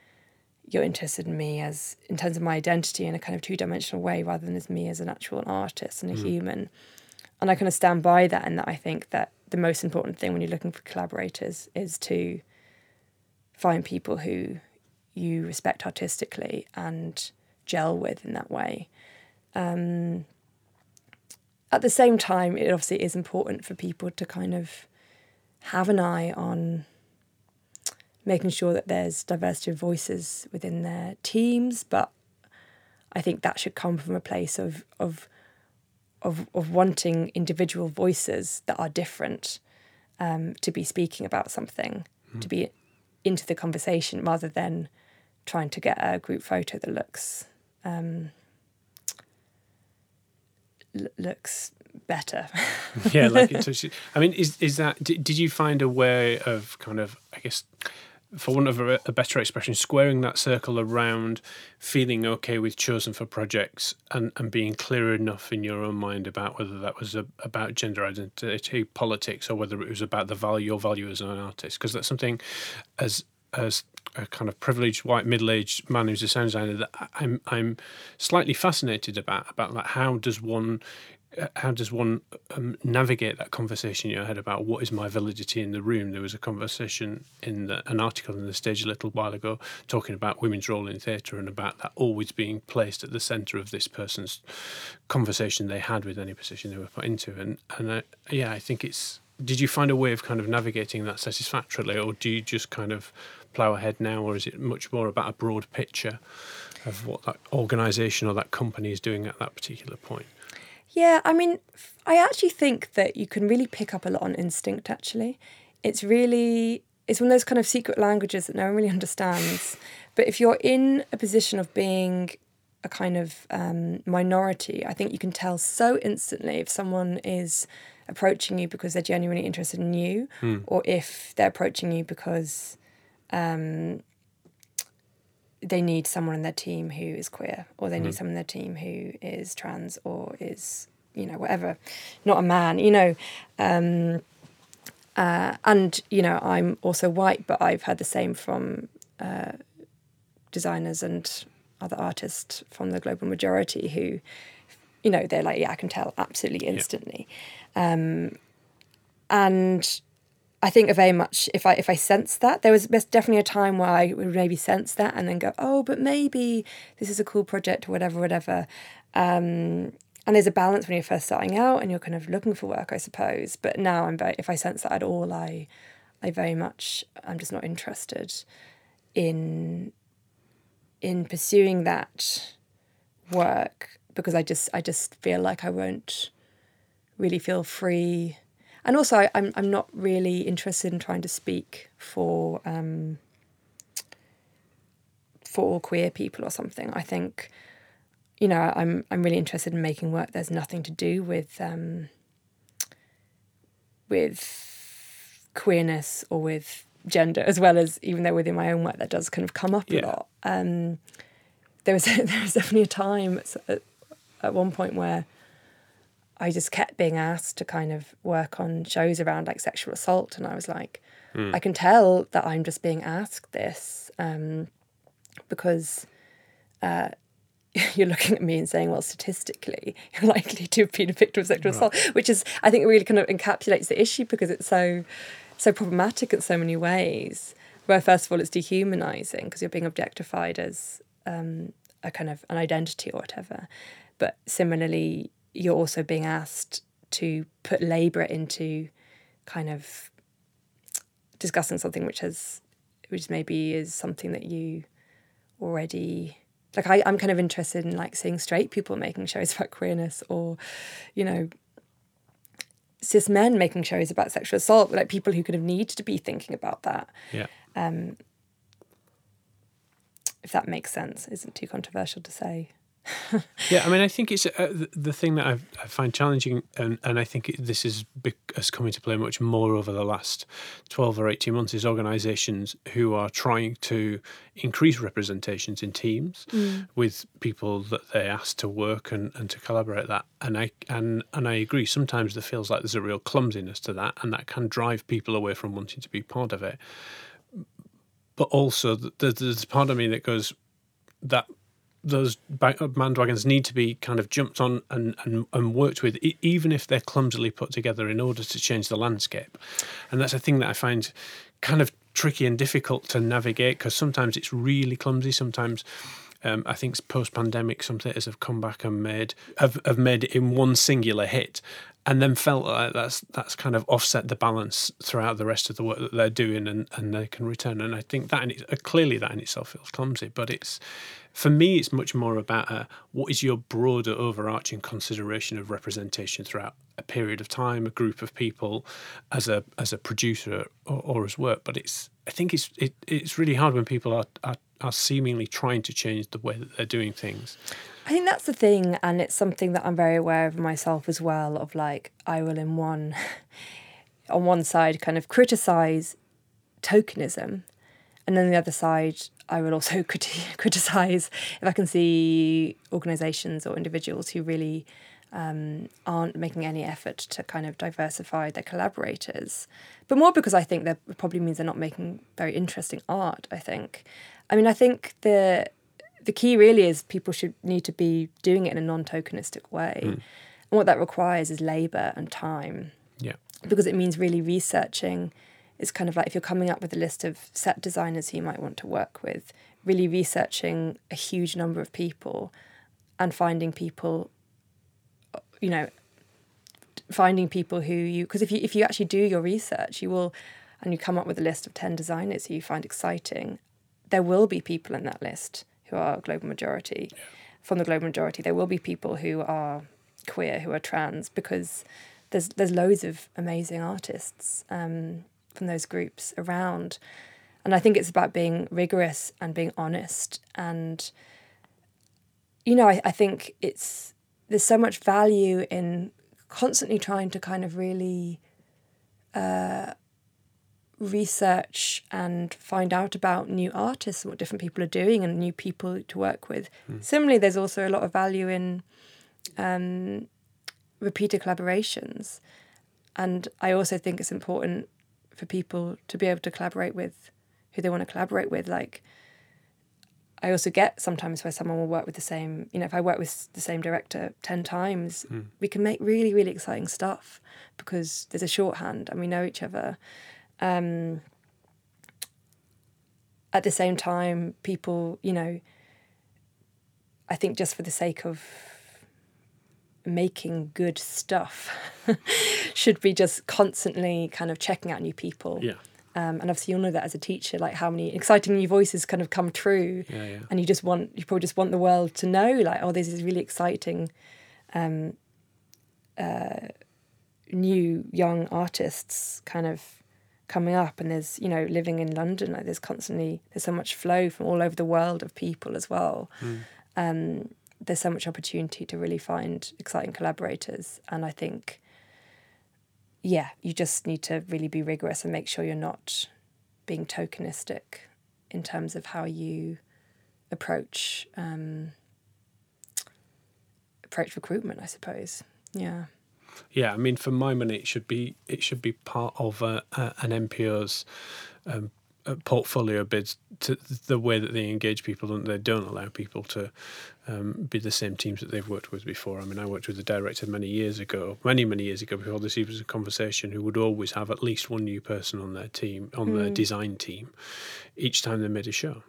you're interested in me as, in terms of my identity in a kind of two dimensional way rather than as me as an actual artist and a mm. human. And I kind of stand by that, and that I think that the most important thing when you're looking for collaborators is to find people who you respect artistically and gel with in that way. Um, at the same time, it obviously is important for people to kind of have an eye on making sure that there's diversity of voices within their teams, but I think that should come from a place of of of, of wanting individual voices that are different um, to be speaking about something, mm. to be into the conversation rather than trying to get a group photo that looks um, l- looks better. yeah, like it I mean, is is that? Did, did you find a way of kind of, I guess, for want of a, a, better expression, squaring that circle around feeling okay with chosen for projects and, and being clear enough in your own mind about whether that was a, about gender identity politics or whether it was about the value your value as an artist. Because that's something as as a kind of privileged white middle-aged man who's a sound designer that I'm I'm slightly fascinated about about like how does one how does one um, navigate that conversation in your head about what is my validity in the room? There was a conversation in the, an article in the stage a little while ago talking about women's role in theatre and about that always being placed at the centre of this person's conversation they had with any position they were put into. And and uh, yeah, I think it's. Did you find a way of kind of navigating that satisfactorily, or do you just kind of plough ahead now, or is it much more about a broad picture of what that organisation or that company is doing at that particular point? Yeah, I mean, I actually think that you can really pick up a lot on instinct, actually. It's really, it's one of those kind of secret languages that no one really understands. But if you're in a position of being a kind of um, minority, I think you can tell so instantly if someone is approaching you because they're genuinely interested in you, mm. or if they're approaching you because um, they need someone in their team who is queer or they mm-hmm. need someone in their team who is trans or is you know whatever not a man you know um, uh, and you know i'm also white but i've heard the same from uh, designers and other artists from the global majority who you know they're like yeah i can tell absolutely instantly yeah. um, and I think very much if I if I sense that there was definitely a time where I would maybe sense that and then go oh but maybe this is a cool project or whatever whatever. Um, and there's a balance when you're first starting out and you're kind of looking for work I suppose. But now I'm very if I sense that at all I I very much I'm just not interested in in pursuing that work because I just I just feel like I won't really feel free and also I, am I'm not really interested in trying to speak for um, for queer people or something. I think, you know, I'm I'm really interested in making work. There's nothing to do with um, with queerness or with gender, as well as even though within my own work that does kind of come up yeah. a lot. Um, there was there was definitely a time at, at one point where I just kept being asked to kind of work on shows around like sexual assault, and I was like, mm. I can tell that I'm just being asked this um, because uh, you're looking at me and saying, well, statistically, you're likely to have been a victim of sexual right. assault, which is, I think, really kind of encapsulates the issue because it's so so problematic in so many ways. Where first of all, it's dehumanizing because you're being objectified as um, a kind of an identity or whatever. But similarly, you're also being asked to put labour into kind of discussing something which has which maybe is something that you already like I, I'm kind of interested in like seeing straight people making shows about queerness or, you know, cis men making shows about sexual assault, like people who kind of need to be thinking about that. Yeah. Um, if that makes sense, isn't too controversial to say yeah, I mean, I think it's uh, the thing that I've, i find challenging, and, and I think this is has come into play much more over the last twelve or eighteen months. Is organisations who are trying to increase representations in teams mm. with people that they ask to work and, and to collaborate that. And I and and I agree. Sometimes there feels like there's a real clumsiness to that, and that can drive people away from wanting to be part of it. But also, there's part of me that goes that those bandwagons need to be kind of jumped on and, and, and worked with, even if they're clumsily put together in order to change the landscape. And that's a thing that I find kind of tricky and difficult to navigate because sometimes it's really clumsy. Sometimes um, I think post pandemic, some theatres have come back and made have, have made it in one singular hit, and then felt like that's that's kind of offset the balance throughout the rest of the work that they're doing, and, and they can return. And I think that in it, uh, clearly that in itself feels clumsy, but it's for me, it's much more about uh, what is your broader overarching consideration of representation throughout a period of time, a group of people, as a as a producer or, or as work. But it's I think it's it, it's really hard when people are, are are seemingly trying to change the way that they're doing things. I think that's the thing, and it's something that I'm very aware of myself as well. Of like, I will in one, on one side, kind of criticize tokenism, and then the other side, I will also criti- criticize if I can see organisations or individuals who really um, aren't making any effort to kind of diversify their collaborators. But more because I think that probably means they're not making very interesting art. I think. I mean, I think the the key really is people should need to be doing it in a non-tokenistic way, mm. and what that requires is labour and time. Yeah. Because it means really researching It's kind of like if you're coming up with a list of set designers who you might want to work with, really researching a huge number of people and finding people, you know, finding people who you because if you if you actually do your research, you will, and you come up with a list of ten designers who you find exciting, there will be people in that list who are global majority. Yeah. From the global majority, there will be people who are queer, who are trans, because there's there's loads of amazing artists. Um, from those groups around. And I think it's about being rigorous and being honest. And, you know, I, I think it's there's so much value in constantly trying to kind of really uh, research and find out about new artists and what different people are doing and new people to work with. Mm. Similarly, there's also a lot of value in um, repeated collaborations. And I also think it's important for people to be able to collaborate with who they want to collaborate with. Like, I also get sometimes where someone will work with the same, you know, if I work with the same director 10 times, mm. we can make really, really exciting stuff because there's a shorthand and we know each other. Um, at the same time, people, you know, I think just for the sake of making good stuff, should be just constantly kind of checking out new people. Yeah. Um, and obviously, you'll know that as a teacher, like how many exciting new voices kind of come true, Yeah, yeah. and you just want you probably just want the world to know, like, oh, this is really exciting, um, uh, new young artists kind of coming up, and there's you know living in London, like there's constantly there's so much flow from all over the world of people as well. Um, there's so much opportunity to really find exciting collaborators, and I think yeah, you just need to really be rigorous and make sure you're not being tokenistic in terms of how you approach um, approach recruitment. I suppose. Yeah. Yeah, I mean, for my money, it should be it should be part of a, a, an NPO's um, uh, portfolio bids to the way that they engage people and they don't allow people to um, be the same teams that they've worked with before. I mean, I worked with a director many years ago, many many years ago, before this was a conversation, who would always have at least one new person on their team, on their design team, each time they made a show.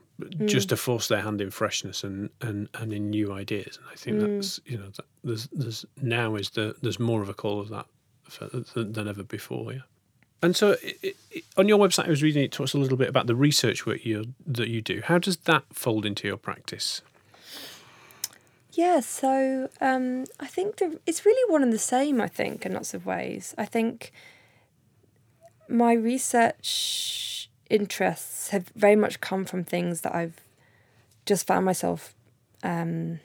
Just to force their hand in freshness and, and, and in new ideas, and I think that's you know that there's there's now is the there's more of a call of that for, than ever before, yeah. And so, i i on your website, I was reading it talks a little bit about the research work you that you do. How does that fold into your practice? Yeah, so um, I think the, it's really one and the same, I think, in lots of ways. I think my research interests have very much come from things that I've just found myself um,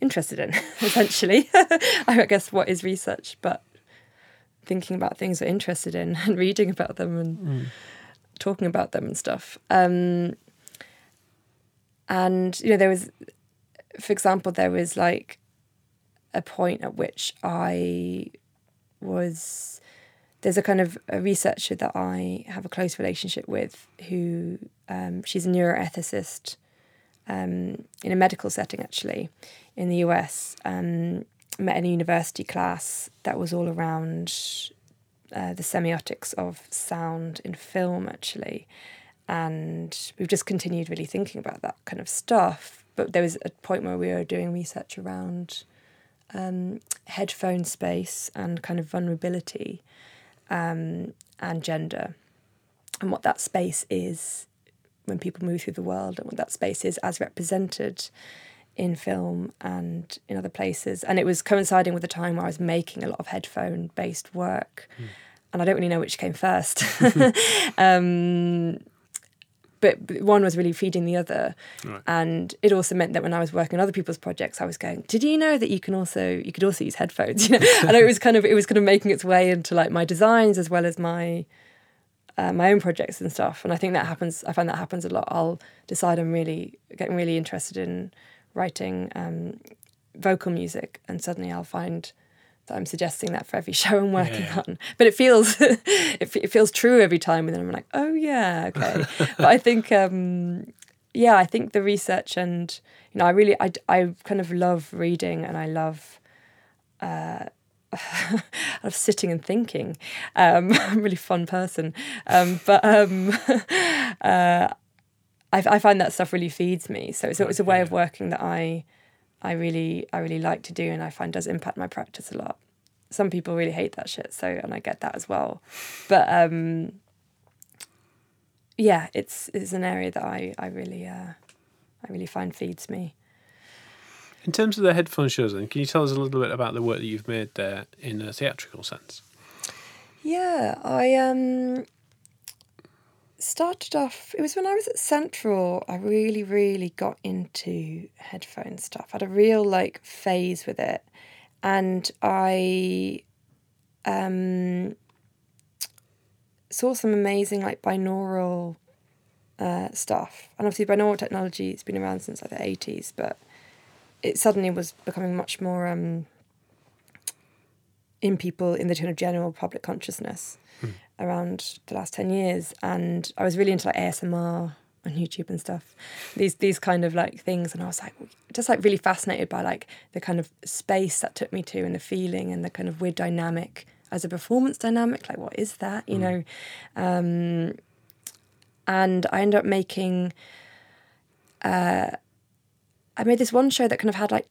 interested in, essentially. I guess what is research, but thinking about things we're interested in and reading about them and talking about them and stuff. Um, and, you know, there was, for example, there was like a point at which I was there's a kind of a researcher that I have a close relationship with who um, she's a neuroethicist um, in a medical setting actually in the US. Um, met in a university class that was all around uh, the semiotics of sound in film actually. And we've just continued really thinking about that kind of stuff. But there was a point where we were doing research around um, headphone space and kind of vulnerability um, and gender, and what that space is when people move through the world, and what that space is as represented in film and in other places. And it was coinciding with the time where I was making a lot of headphone based work. And I don't really know which came first. um, but one was really feeding the other. Right. And it also meant that when I was working on other people's projects, I was going, "Did you know that you can also you could also use headphones?" You know, and it was kind of it was kind of making its way into like my designs as well as my uh, my own projects and stuff. And I think that happens. I find that happens a lot. I'll decide I'm really getting really interested in writing um, vocal music, and suddenly I'll find that I'm suggesting that for every show I'm working Yeah. on. But it feels it, it feels true every time, and then I'm like, oh yeah, okay. but I think um, yeah, I think the research and you know, I really I, I kind of love reading, and I love. Uh, love sitting and thinking. Um, I'm a really fun person, um, but um, uh, I, I find that stuff really feeds me. So it's, it's a way of working that I, I really, I really like to do, and I find does impact my practice a lot. Some people really hate that shit, so and I get that as well. But um, yeah, it's it's an area that I I really uh, I really find feeds me. In terms of the headphone shows, then, can you tell us a little bit about the work that you've made there in a theatrical sense? Yeah, I um started off it was when I was at Central I really really got into headphone stuff. I had a real like phase with it and I um saw some amazing like binaural uh, stuff. And obviously binaural technology it's been around since like the 80s, but it suddenly was becoming much more um in people in the general public consciousness around the last 10 years and i was really into like asmr on youtube and stuff these these kind of like things and i was like just like really fascinated by like the kind of space that took me to and the feeling and the kind of weird dynamic as a performance dynamic. Like, what is that? You know, um, and I ended up making. Uh, I made this one show that kind of had like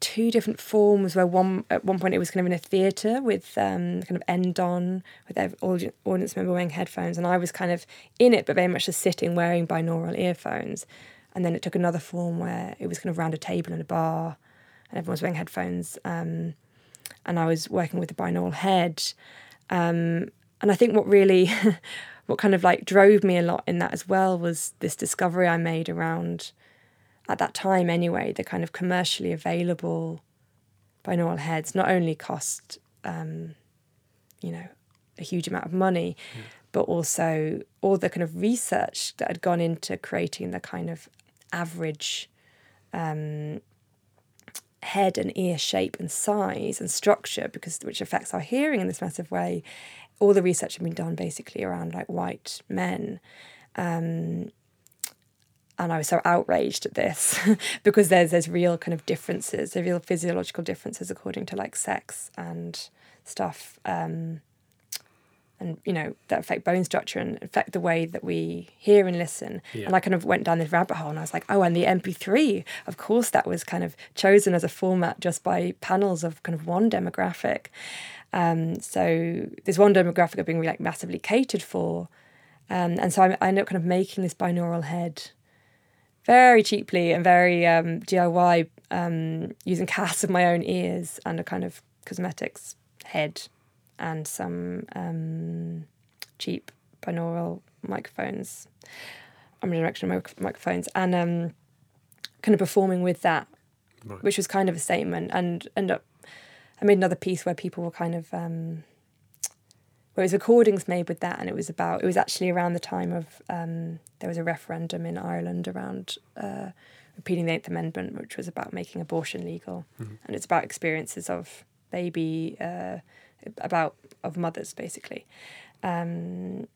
two different forms where one at one point it was kind of in a theatre with um, kind of end on with every audience member wearing headphones and I was kind of in it but very much just sitting wearing binaural earphones. And then it took another form where it was kind of round a table in a bar and everyone was wearing headphones um, and I was working with a binaural head. Um, and I think what really what kind of like drove me a lot in that as well was this discovery I made around at that time anyway, the kind of commercially available binaural heads not only cost, um, you know, a huge amount of money, mm. but also all the kind of research that had gone into creating the kind of average um, head and ear shape and size and structure, because which affects our hearing in this massive way. All the research had been done basically around like white men. Um, and I was so outraged at this because there's there's real kind of differences, there's real physiological differences according to like sex and stuff, um, and you know that affect bone structure and affect the way that we hear and listen. Yeah. And I kind of went down this rabbit hole, and I was like, oh, and the MP3, of course, that was kind of chosen as a format just by panels of kind of one demographic. Um, so there's one demographic of being like massively catered for. Um, and so I, I ended up kind of making this binaural head very cheaply and very um, DIY um, using casts of my own ears and a kind of cosmetics head and some um, cheap binaural microphones, omnidirectional microphones, and um, kind of performing with that, right. which was kind of a statement. And end up, I made another piece where people were kind of um, it was recordings made with that, and it was about it was actually around the time of um, there was a referendum in Ireland around uh, repealing the Eighth Amendment, which was about making abortion legal, mm-hmm. and it's about experiences of baby uh, about of mothers basically, um,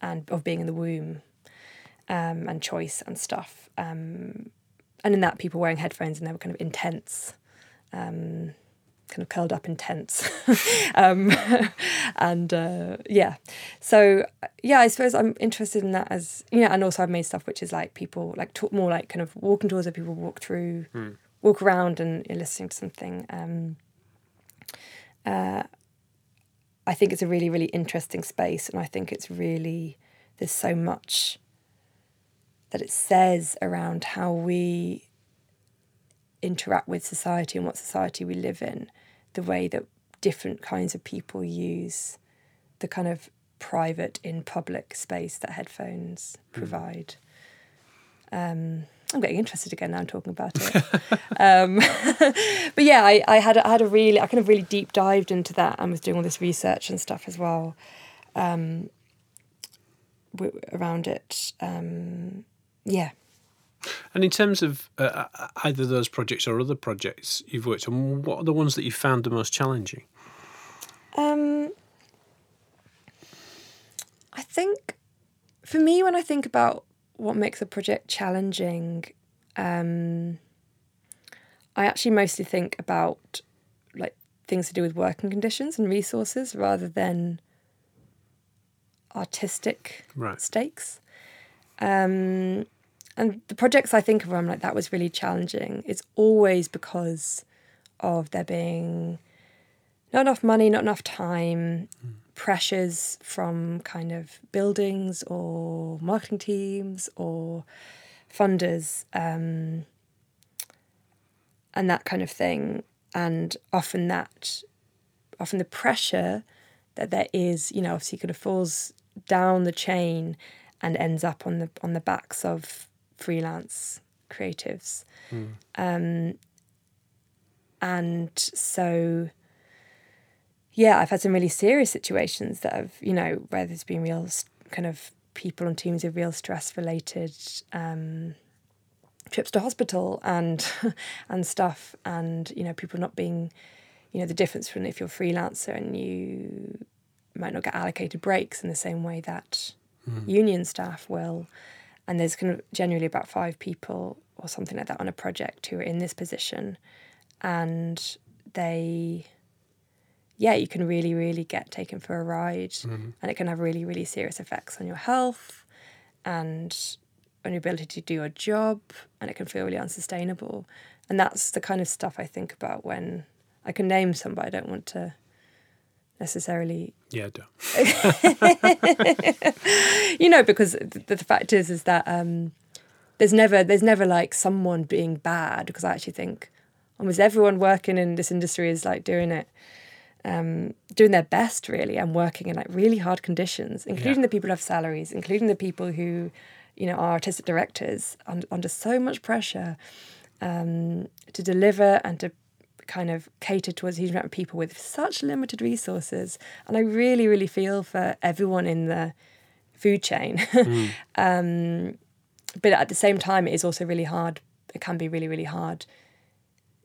and of being in the womb, um, and choice and stuff, um, and in that people wearing headphones and they were kind of intense. Um, kind of curled up in tents. um, and uh, yeah, so yeah, I suppose I'm interested in that as, you know, and also I've made stuff which is like people like talk more like kind of walking tours where people walk through, mm. walk around and you're listening to something. Um, uh, I think it's a really, really interesting space. And I think it's really, there's so much that it says around how we interact with society and what society we live in the way that different kinds of people use the kind of private in public space that headphones hmm. provide. Um, I'm getting interested again now. I'm talking about it. um, but yeah, I, I had I had a really I kind of really deep dived into that and was doing all this research and stuff as well um, w- around it. Um, yeah, and in terms of uh, uh, either those projects or other projects you've worked on, what are the ones that you found the most challenging? Um, I think for me, when I think about what makes a project challenging, um, I actually mostly think about like things to do with working conditions and resources rather than artistic right. stakes. Um, and the projects I think of where I'm like, that was really challenging, it's always because of there being not enough money, not enough time, mm. pressures from kind of buildings or marketing teams or funders, um, and that kind of thing. And often that, often the pressure that there is, you know, obviously kind of falls down the chain and ends up on the on the backs of freelance creatives. Mm. Um, and so, yeah, I've had some really serious situations that have, you know, where there's been real kind of people on teams with real stress related um, trips to hospital and and stuff, and you know, people not being, you know, the difference from if you're a freelancer and you might not get allocated breaks in the same way that mm. union staff will and there's kind of generally about five people or something like that on a project who are in this position and they yeah, you can really, really get taken for a ride, Mm-hmm. and it can have really, really serious effects on your health and on your ability to do your job, and it can feel really unsustainable. And that's the kind of stuff I think about when I can name some, but I don't want to necessarily Yeah, do. you know because the, the fact is is that um there's never there's never like someone being bad because i actually think almost everyone working in this industry is like doing it um doing their best really and working in like really hard conditions including Yeah. the people who have salaries including the people who you know are artistic directors un- under so much pressure um to deliver and to kind of cater towards a huge amount of people with such limited resources. And I really, really feel for everyone in the food chain. um, but at the same time, it is also really hard. It can be really, really hard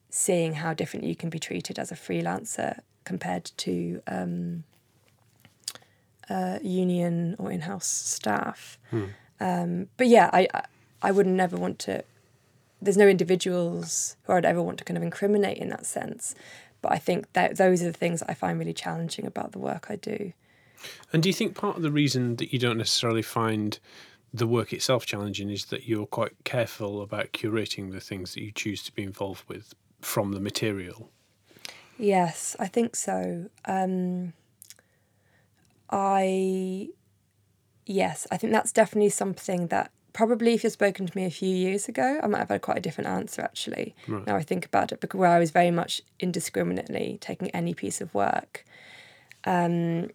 seeing how different you can be treated as a freelancer compared to um, uh, union or in-house staff. Um, but yeah, I I would never want to there's no individuals who I'd ever want to kind of incriminate in that sense. But I think that those are the things that I find really challenging about the work I do. And do you think part of the reason that you don't necessarily find the work itself challenging is that you're quite careful about curating the things that you choose to be involved with from the material? Yes, I think so. Um, I, yes, I think that's definitely something that probably if you'd spoken to me a few years ago, I might have had quite a different answer actually. Right. Now I think about it, because where I was very much indiscriminately taking any piece of work, um,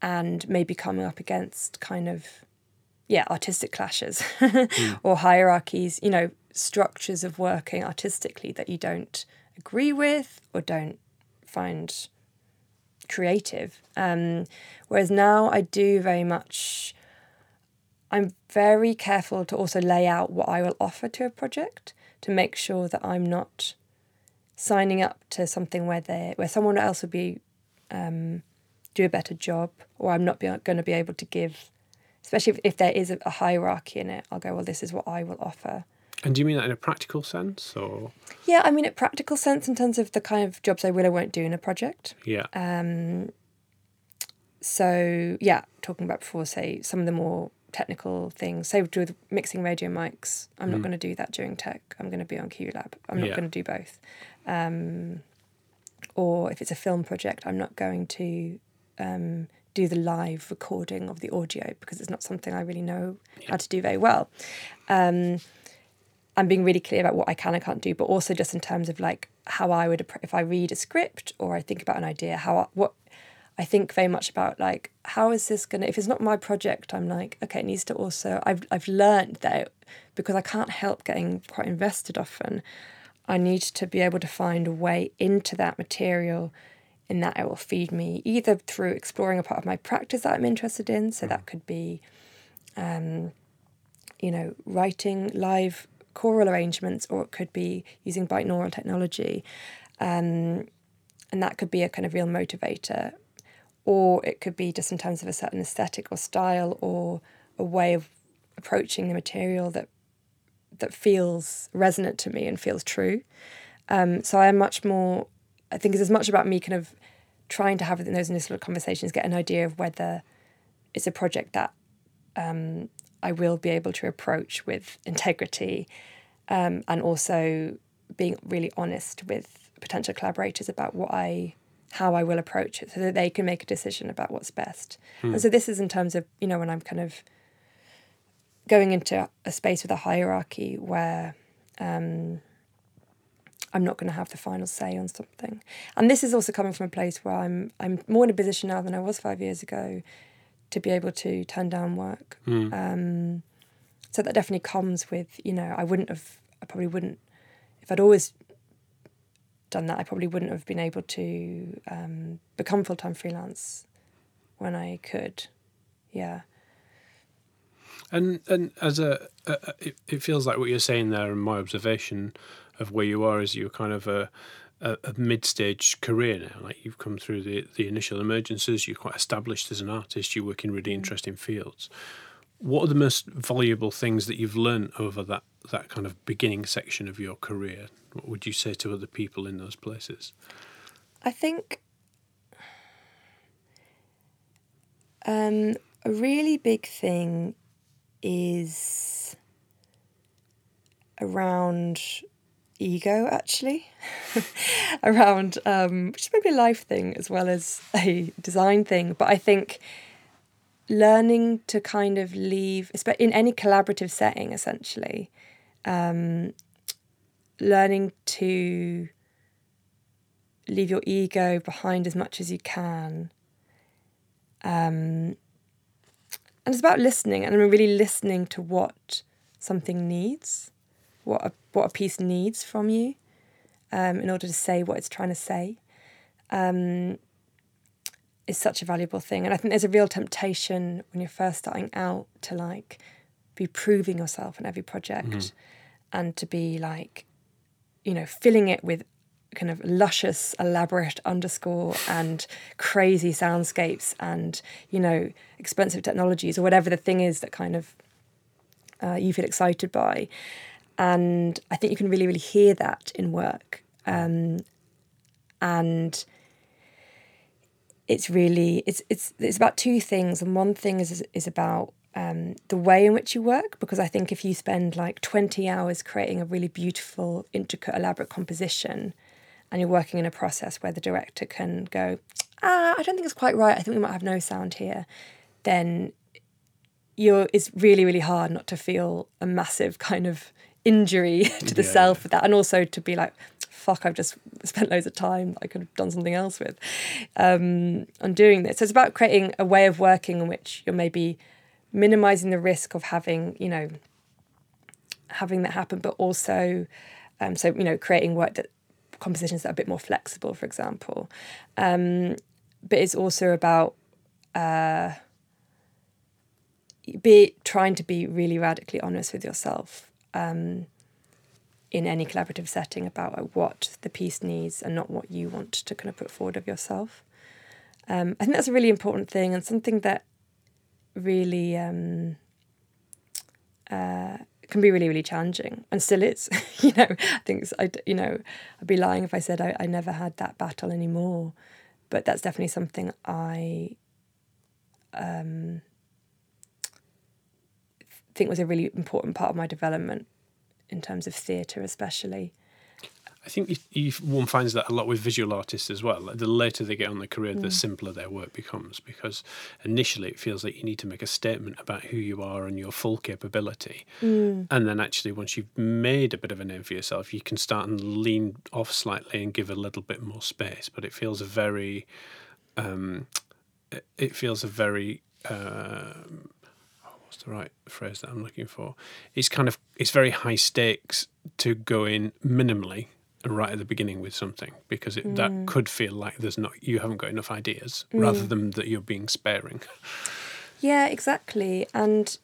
and maybe coming up against kind of, yeah, artistic clashes or hierarchies. You know, structures of working artistically that you don't agree with or don't find creative. Um, whereas now I do very much. I'm very careful to also lay out what I will offer to a project to make sure that I'm not signing up to something where they where someone else will be um, do a better job, or I'm not going to be able to give. Especially if, if there is a, a hierarchy in it, I'll go. Well, this is what I will offer. And do you mean that in a practical sense, or Yeah, I mean, a practical sense in terms of the kind of jobs I will or won't do in a project. yeah, Um, so yeah, talking about before, say some of the more technical things. Say with mixing radio mics, I'm not going to do that during tech. I'm going to be on QLab. I'm not Yeah. going to do both. Um, or if it's a film project, I'm not going to um, do the live recording of the audio because it's not something I really know how to do very well. Um, I'm being really clear about what I can and can't do, but also just in terms of like how I would if I read a script or I think about an idea, how I, what I think very much about like how is this gonna if it's not my project, I'm like okay, it needs to also I've I've learned that because I can't help getting quite invested often. I need to be able to find a way into that material in that it will feed me either through exploring a part of my practice that I'm interested in. So that could be, um, you know, writing live choral arrangements, or it could be using binaural technology. Um, and that could be a kind of real motivator. Or it could be just in terms of a certain aesthetic or style or a way of approaching the material that that feels resonant to me and feels true. Um, so I am much more. I think it's as much about me kind of trying to have in those initial conversations get an idea of whether it's a project that um, I will be able to approach with integrity, um, and also being really honest with potential collaborators about what I how I will approach it so that they can make a decision about what's best. And so this is in terms of, you know, when I'm kind of going into a space with a hierarchy where um, I'm not going to have the final say on something. And this is also coming from a place where I'm I'm more in a position now than I was five years ago to be able to turn down work. Um, so that definitely comes with, you know, I wouldn't have, I probably wouldn't, if I'd always done that, I probably wouldn't have been able to um, become full time freelance when I could. Yeah. And and as a, a it, it feels like what you're saying there, and my observation of where you are is you're kind of a a, a mid-stage career now. Like you've come through the the initial emergencies, you're quite established as an artist. You work in really interesting fields. What are the most valuable things that you've learned over that that kind of beginning section of your career? What would you say to other people in those places? I think Um, a really big thing is around ego, actually, around um, which is maybe a life thing as well as a design thing. But I think learning to kind of leave, in any collaborative setting, essentially, um, learning to leave your ego behind as much as you can. Um, and it's about listening, and I'm really listening to what something needs, what a, what a piece needs from you, um, in order to say what it's trying to say. Um, is such a valuable thing, and I think there's a real temptation when you're first starting out to like be proving yourself in every project, mm-hmm. and to be like, you know, filling it with kind of luscious, elaborate underscore and crazy soundscapes and, you know, expensive technologies or whatever the thing is that kind of uh, you feel excited by. And I think you can really, really hear that in work. Um, and it's really it's it's it's about two things and one thing is is about um, the way in which you work because I think if you spend like 20 hours creating a really beautiful intricate elaborate composition and you're working in a process where the director can go, ah, I don't think it's quite right. I think we might have no sound here. Then you're it's really really hard not to feel a massive kind of injury to the yeah, self with that, and also to be like, fuck, I've just spent loads of time I could have done something else with um, on doing this. So it's about creating a way of working in which you're maybe minimizing the risk of having you know having that happen, but also um, so you know creating work that compositions that are a bit more flexible, for example. Um, but it's also about uh, be trying to be really radically honest with yourself um, in any collaborative setting about what the piece needs and not what you want to kind of put forward of yourself. Um, I think that's a really important thing and something that really um, uh, can be really really challenging and still is. You know i think i you know i'd be lying if i said I, I never had that battle anymore but that's definitely something i um, think was a really important part of my development in terms of theatre especially I think you, you, one finds that a lot with visual artists as well. The later they get on their career, mm. the simpler their work becomes because initially it feels like you need to make a statement about who you are and your full capability. Mm. And then actually, once you've made a bit of a name for yourself, you can start and lean off slightly and give a little bit more space. But it feels a very, um, it feels a very, uh, what's the right phrase that I'm looking for? It's kind of, it's very high stakes to go in minimally right at the beginning with something because it, mm. that could feel like there's not you haven't got enough ideas mm. rather than that you're being sparing. Yeah, exactly. And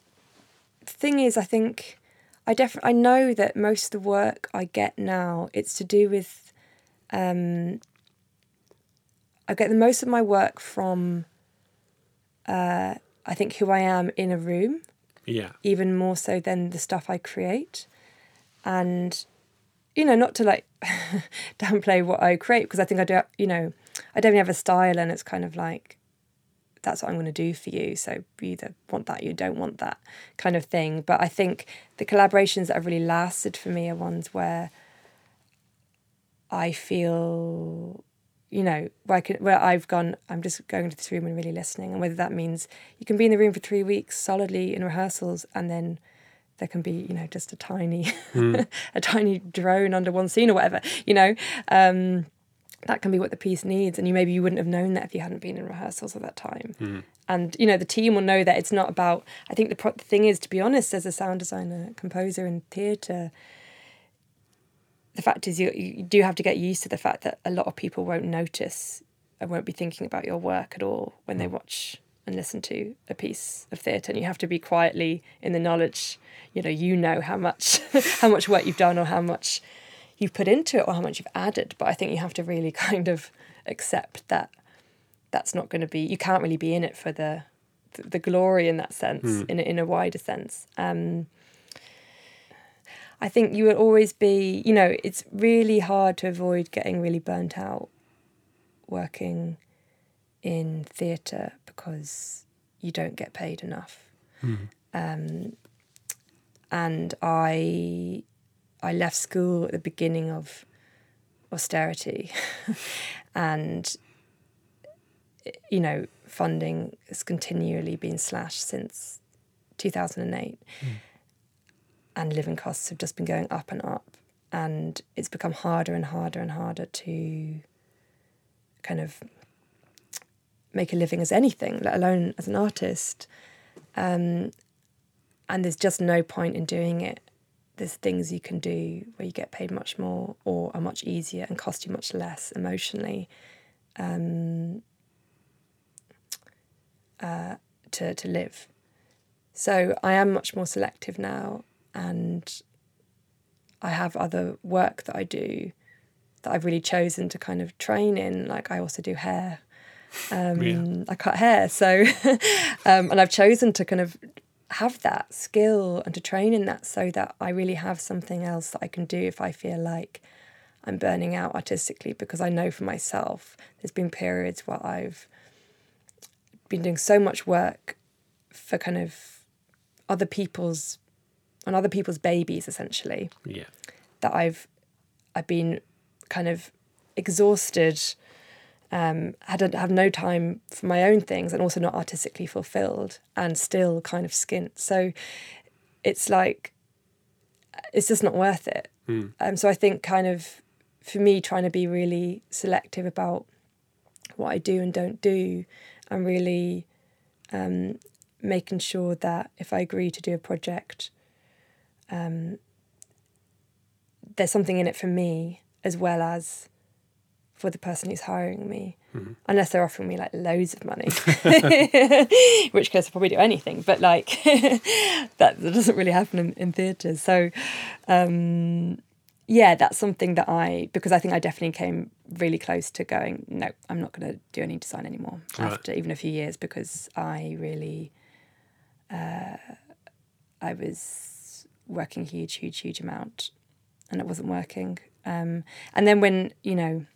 the thing is, I think I definitely I know that most of the work I get now it's to do with. Um, I get the most of my work from. Uh, I think who I am in a room. Yeah. Even more so than the stuff I create, and you know, not to like downplay what I create because I think I do, you know, I don't have a style and it's kind of like, that's what I'm going to do for you. So you either want that, you don't want that kind of thing. But I think the collaborations that have really lasted for me are ones where I feel, you know, where, I can, where I've gone, I'm just going to this room and really listening. And whether that means you can be in the room for three weeks solidly in rehearsals and then there can be you know just a tiny mm. a tiny drone under one scene or whatever you know um, that can be what the piece needs and you maybe you wouldn't have known that if you hadn't been in rehearsals at that time mm. and you know the team will know that it's not about i think the, pro- the thing is to be honest as a sound designer composer in theatre the fact is you, you do have to get used to the fact that a lot of people won't notice and won't be thinking about your work at all when mm. they watch and listen to a piece of theatre and you have to be quietly in the knowledge you know you know how much how much work you've done or how much you've put into it or how much you've added but i think you have to really kind of accept that that's not going to be you can't really be in it for the the glory in that sense mm. in, a, in a wider sense um, i think you will always be you know it's really hard to avoid getting really burnt out working in theatre because you don't get paid enough. Hmm. Um, and I I left school at the beginning of austerity, and you know funding has continually been slashed since 2008, and living costs have just been going up and up, and it's become harder and harder and harder to kind of make a living as anything, let alone as an artist. Um, and there's just no point in doing it. There's things you can do where you get paid much more or are much easier and cost you much less emotionally um, uh, to, to live. So I am much more selective now, and I have other work that I do that I've really chosen to kind of train in. Like I also do hair. Um, Yeah. I cut hair, so um, and I've chosen to kind of have that skill and to train in that so that I really have something else that I can do if I feel like I'm burning out artistically because I know for myself there's been periods where I've been doing so much work for kind of other people's on other people's babies essentially Yeah. that I've I've been kind of exhausted, um, had have no time for my own things, and also not artistically fulfilled, and still kind of skint. So it's like it's just not worth it. Um, so I think kind of for me trying to be really selective about what I do and don't do, and really um, making sure that if I agree to do a project, um, there's something in it for me as well as for the person who's hiring me. Unless they're offering me like loads of money, which case I'll probably do anything. But like that, doesn't really happen in, in theatres. So um, yeah, that's something that I because I think I definitely came really close to going. No, I'm not going to do any design anymore Right. after even a few years because I really, uh, I was working a huge, huge, huge amount, and it wasn't working. Um, and then when you know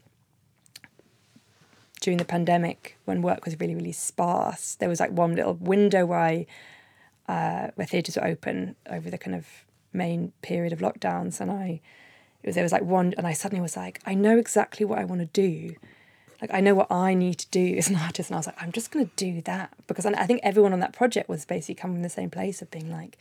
during the pandemic when work was really really sparse there was like one little window where I uh, where theatres were open over the kind of main period of lockdowns and I it was there was like one and I suddenly was like I know exactly what I want to do. Like I know what I need to do. As an artist and I was like I'm just going to do that because I I think everyone on that project was basically coming from the same place of being like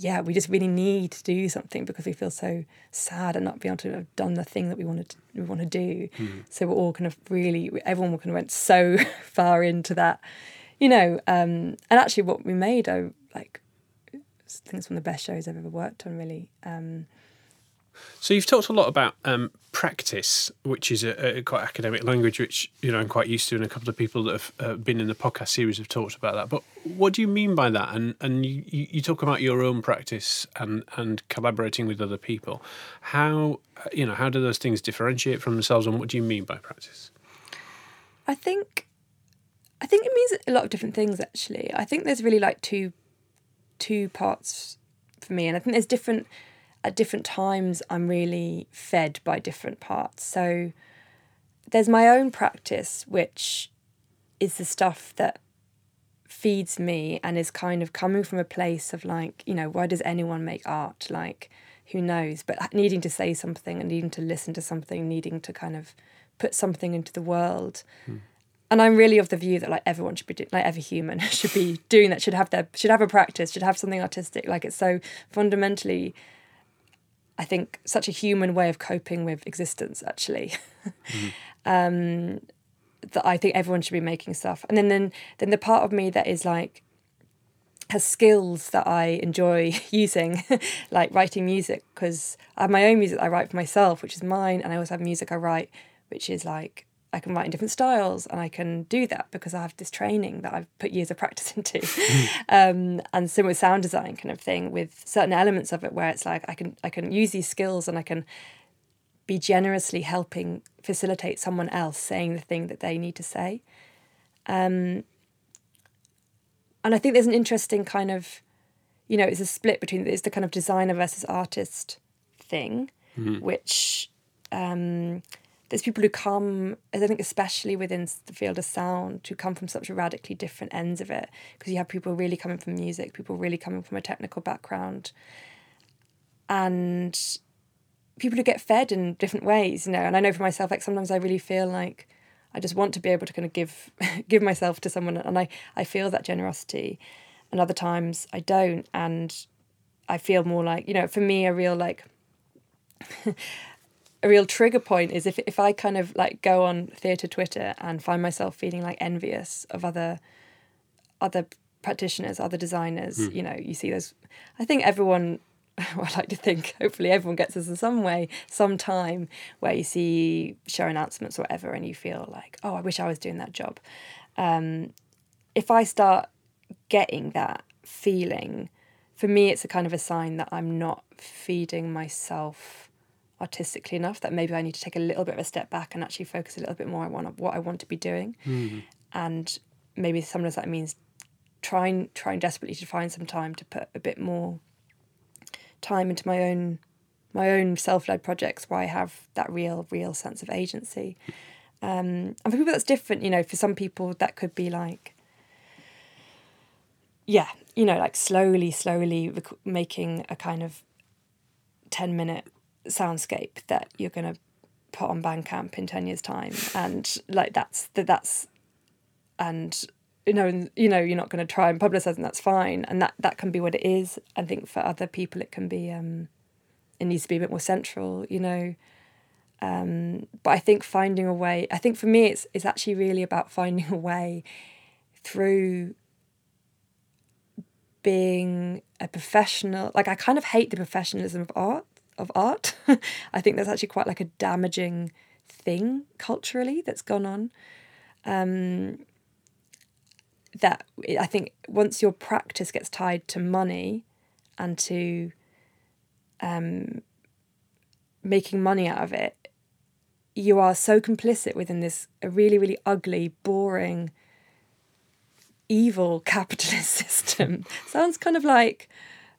yeah, we just really need to do something because we feel so sad and not be able to have done the thing that we wanted to, we want to do. So we're all kind of really everyone kind of went so far into that, you know. Um, and actually, what we made, I like, I think it's one of the best shows I've ever worked on. Really, um, So you've talked a lot about um, practice, which is a, a quite academic language, which you know I'm quite used to, and a couple of people that have uh, been in the podcast series have talked about that. But what do you mean by that? And and you, you talk about your own practice and and collaborating with other people. How uh, you know how do those things differentiate from themselves, and what do you mean by practice? I think, I think it means a lot of different things. Actually, I think there's really like two, two parts for me, and I think there's different at different times. I'm really fed by different parts. So there's my own practice, which is the stuff that feeds me and is kind of coming from a place of like, you know, why does anyone make art? Like, who knows? But needing to say something and needing to listen to something, needing to kind of put something into the world. Hmm. And I'm really of the view that like everyone should be doing, like every human should be doing that, should have their, should have a practice, should have something artistic. Like it's so fundamentally, I think, such a human way of coping with existence. Actually, um, that I think everyone should be making stuff. And then then then the part of me that is like has skills that I enjoy using, like writing music, because I have my own music that I write for myself, which is mine, and I also have music I write, which is like I can write in different styles, and I can do that because I have this training that I've put years of practice into, um, and similar sound design kind of thing, with certain elements of it where it's like I can I can use these skills and I can be generously helping facilitate someone else saying the thing that they need to say. Um, and I think there's an interesting kind of, you know, it's a split between it's the kind of designer versus artist thing, which um, there's people who come, I think, especially within the field of sound, who come from such radically different ends of it. Because you have people really coming from music, people really coming from a technical background, and people who get fed in different ways. You know, and I know for myself, like sometimes I really feel like I just want to be able to kind of give give myself to someone, and I I feel that generosity, and other times I don't, and I feel more like you know, for me, a real like. a real trigger point is if if I kind of like go on theatre Twitter and find myself feeling like envious of other other practitioners, other designers, mm. you know, you see those I think everyone well, I like to think hopefully everyone gets this in some way, some time where you see show announcements or whatever and you feel like, oh, I wish I was doing that job. Um, if I start getting that feeling, for me it's a kind of a sign that I'm not feeding myself artistically enough that maybe I need to take a little bit of a step back and actually focus a little bit more on what I want to be doing. Mm. And maybe sometimes that means trying trying desperately to find some time to put a bit more time into my own my own self-led projects where I have that real real sense of agency. Um, and for people that's different, you know, for some people that could be like yeah, you know, like slowly slowly rec- making a kind of 10 minute soundscape that you're going to put on Bandcamp in 10 years time and like that's that that's and you know you know you're not going to try and publicize and that's fine and that that can be what it is. I think for other people it can be um it needs to be a bit more central you know? Um but I think finding a way I think for me it's it's actually really about finding a way through being a professional like I kind of hate the professionalism of art of art. I think that's actually quite like a damaging thing culturally that's gone on. Um, that I think once your practice gets tied to money and to um, making money out of it, you are so complicit within this really, really ugly, boring, evil capitalist system. Sounds kind of like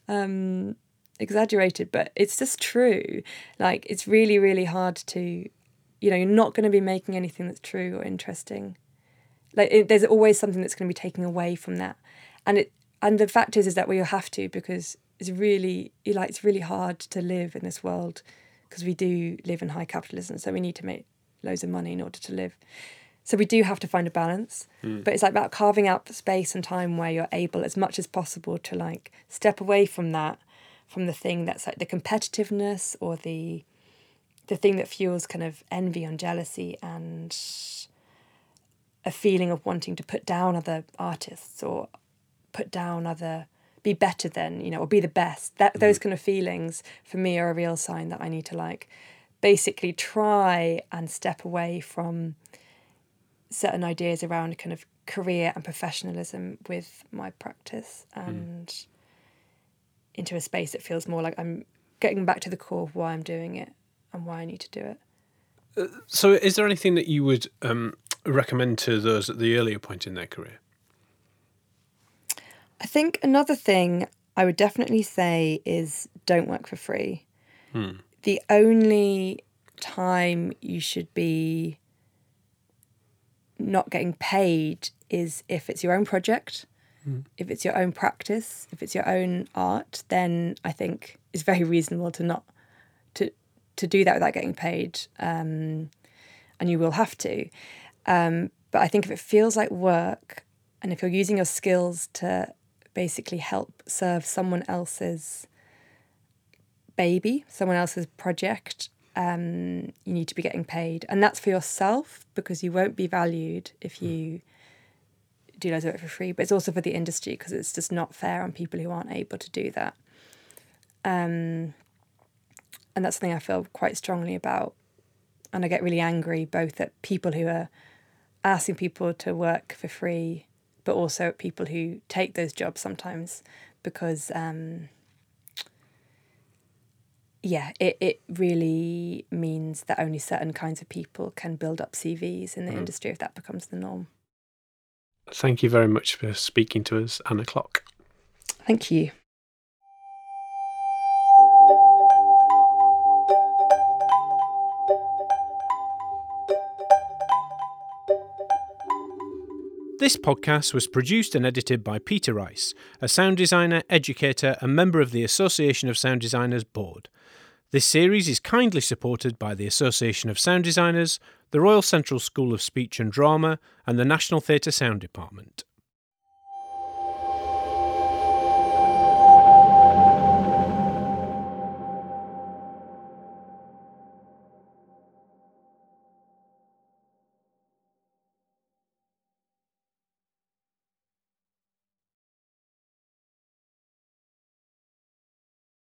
um, exaggerated, but it's just true. Like it's really, really hard to, you know, you're not going to be making anything that's true or interesting. Like it, there's always something that's going to be taken away from that, and it and the fact is is that we have to because it's really like it's really hard to live in this world because we do live in high capitalism, so we need to make loads of money in order to live. So we do have to find a balance, mm. but it's like about carving out space and time where you're able, as much as possible, to like step away from that from the thing that's like the competitiveness or the the thing that fuels kind of envy and jealousy and a feeling of wanting to put down other artists or put down other be better than you know or be the best that mm-hmm. those kind of feelings for me are a real sign that i need to like basically try and step away from certain ideas around kind of career and professionalism with my practice mm. and mm into a space that feels more like I'm getting back to the core of why I'm doing it and why I need to do it. Uh, so, is there anything that you would um, recommend to those at the earlier point in their career? I think another thing I would definitely say is don't work for free. Hmm. The only time you should be not getting paid is if it's your own project Mm. If it's your own practice, if it's your own art, then I think it's very reasonable to not to to do that without getting paid, um, and you will have to. Um, but I think if it feels like work, and if you're using your skills to basically help serve someone else's baby, someone else's project, um, you need to be getting paid, and that's for yourself because you won't be valued if you do loads of it for free, but it's also for the industry because it's just not fair on people who aren't able to do that. Um, and that's something I feel quite strongly about. And I get really angry both at people who are asking people to work for free, but also at people who take those jobs sometimes because, um, yeah, it, it really means that only certain kinds of people can build up CVs in the mm. industry if that becomes the norm. Thank you very much for speaking to us, Anna Clock. Thank you. This podcast was produced and edited by Peter Rice, a sound designer, educator, and member of the Association of Sound Designers Board. This series is kindly supported by the Association of Sound Designers, the Royal Central School of Speech and Drama, and the National Theatre Sound Department.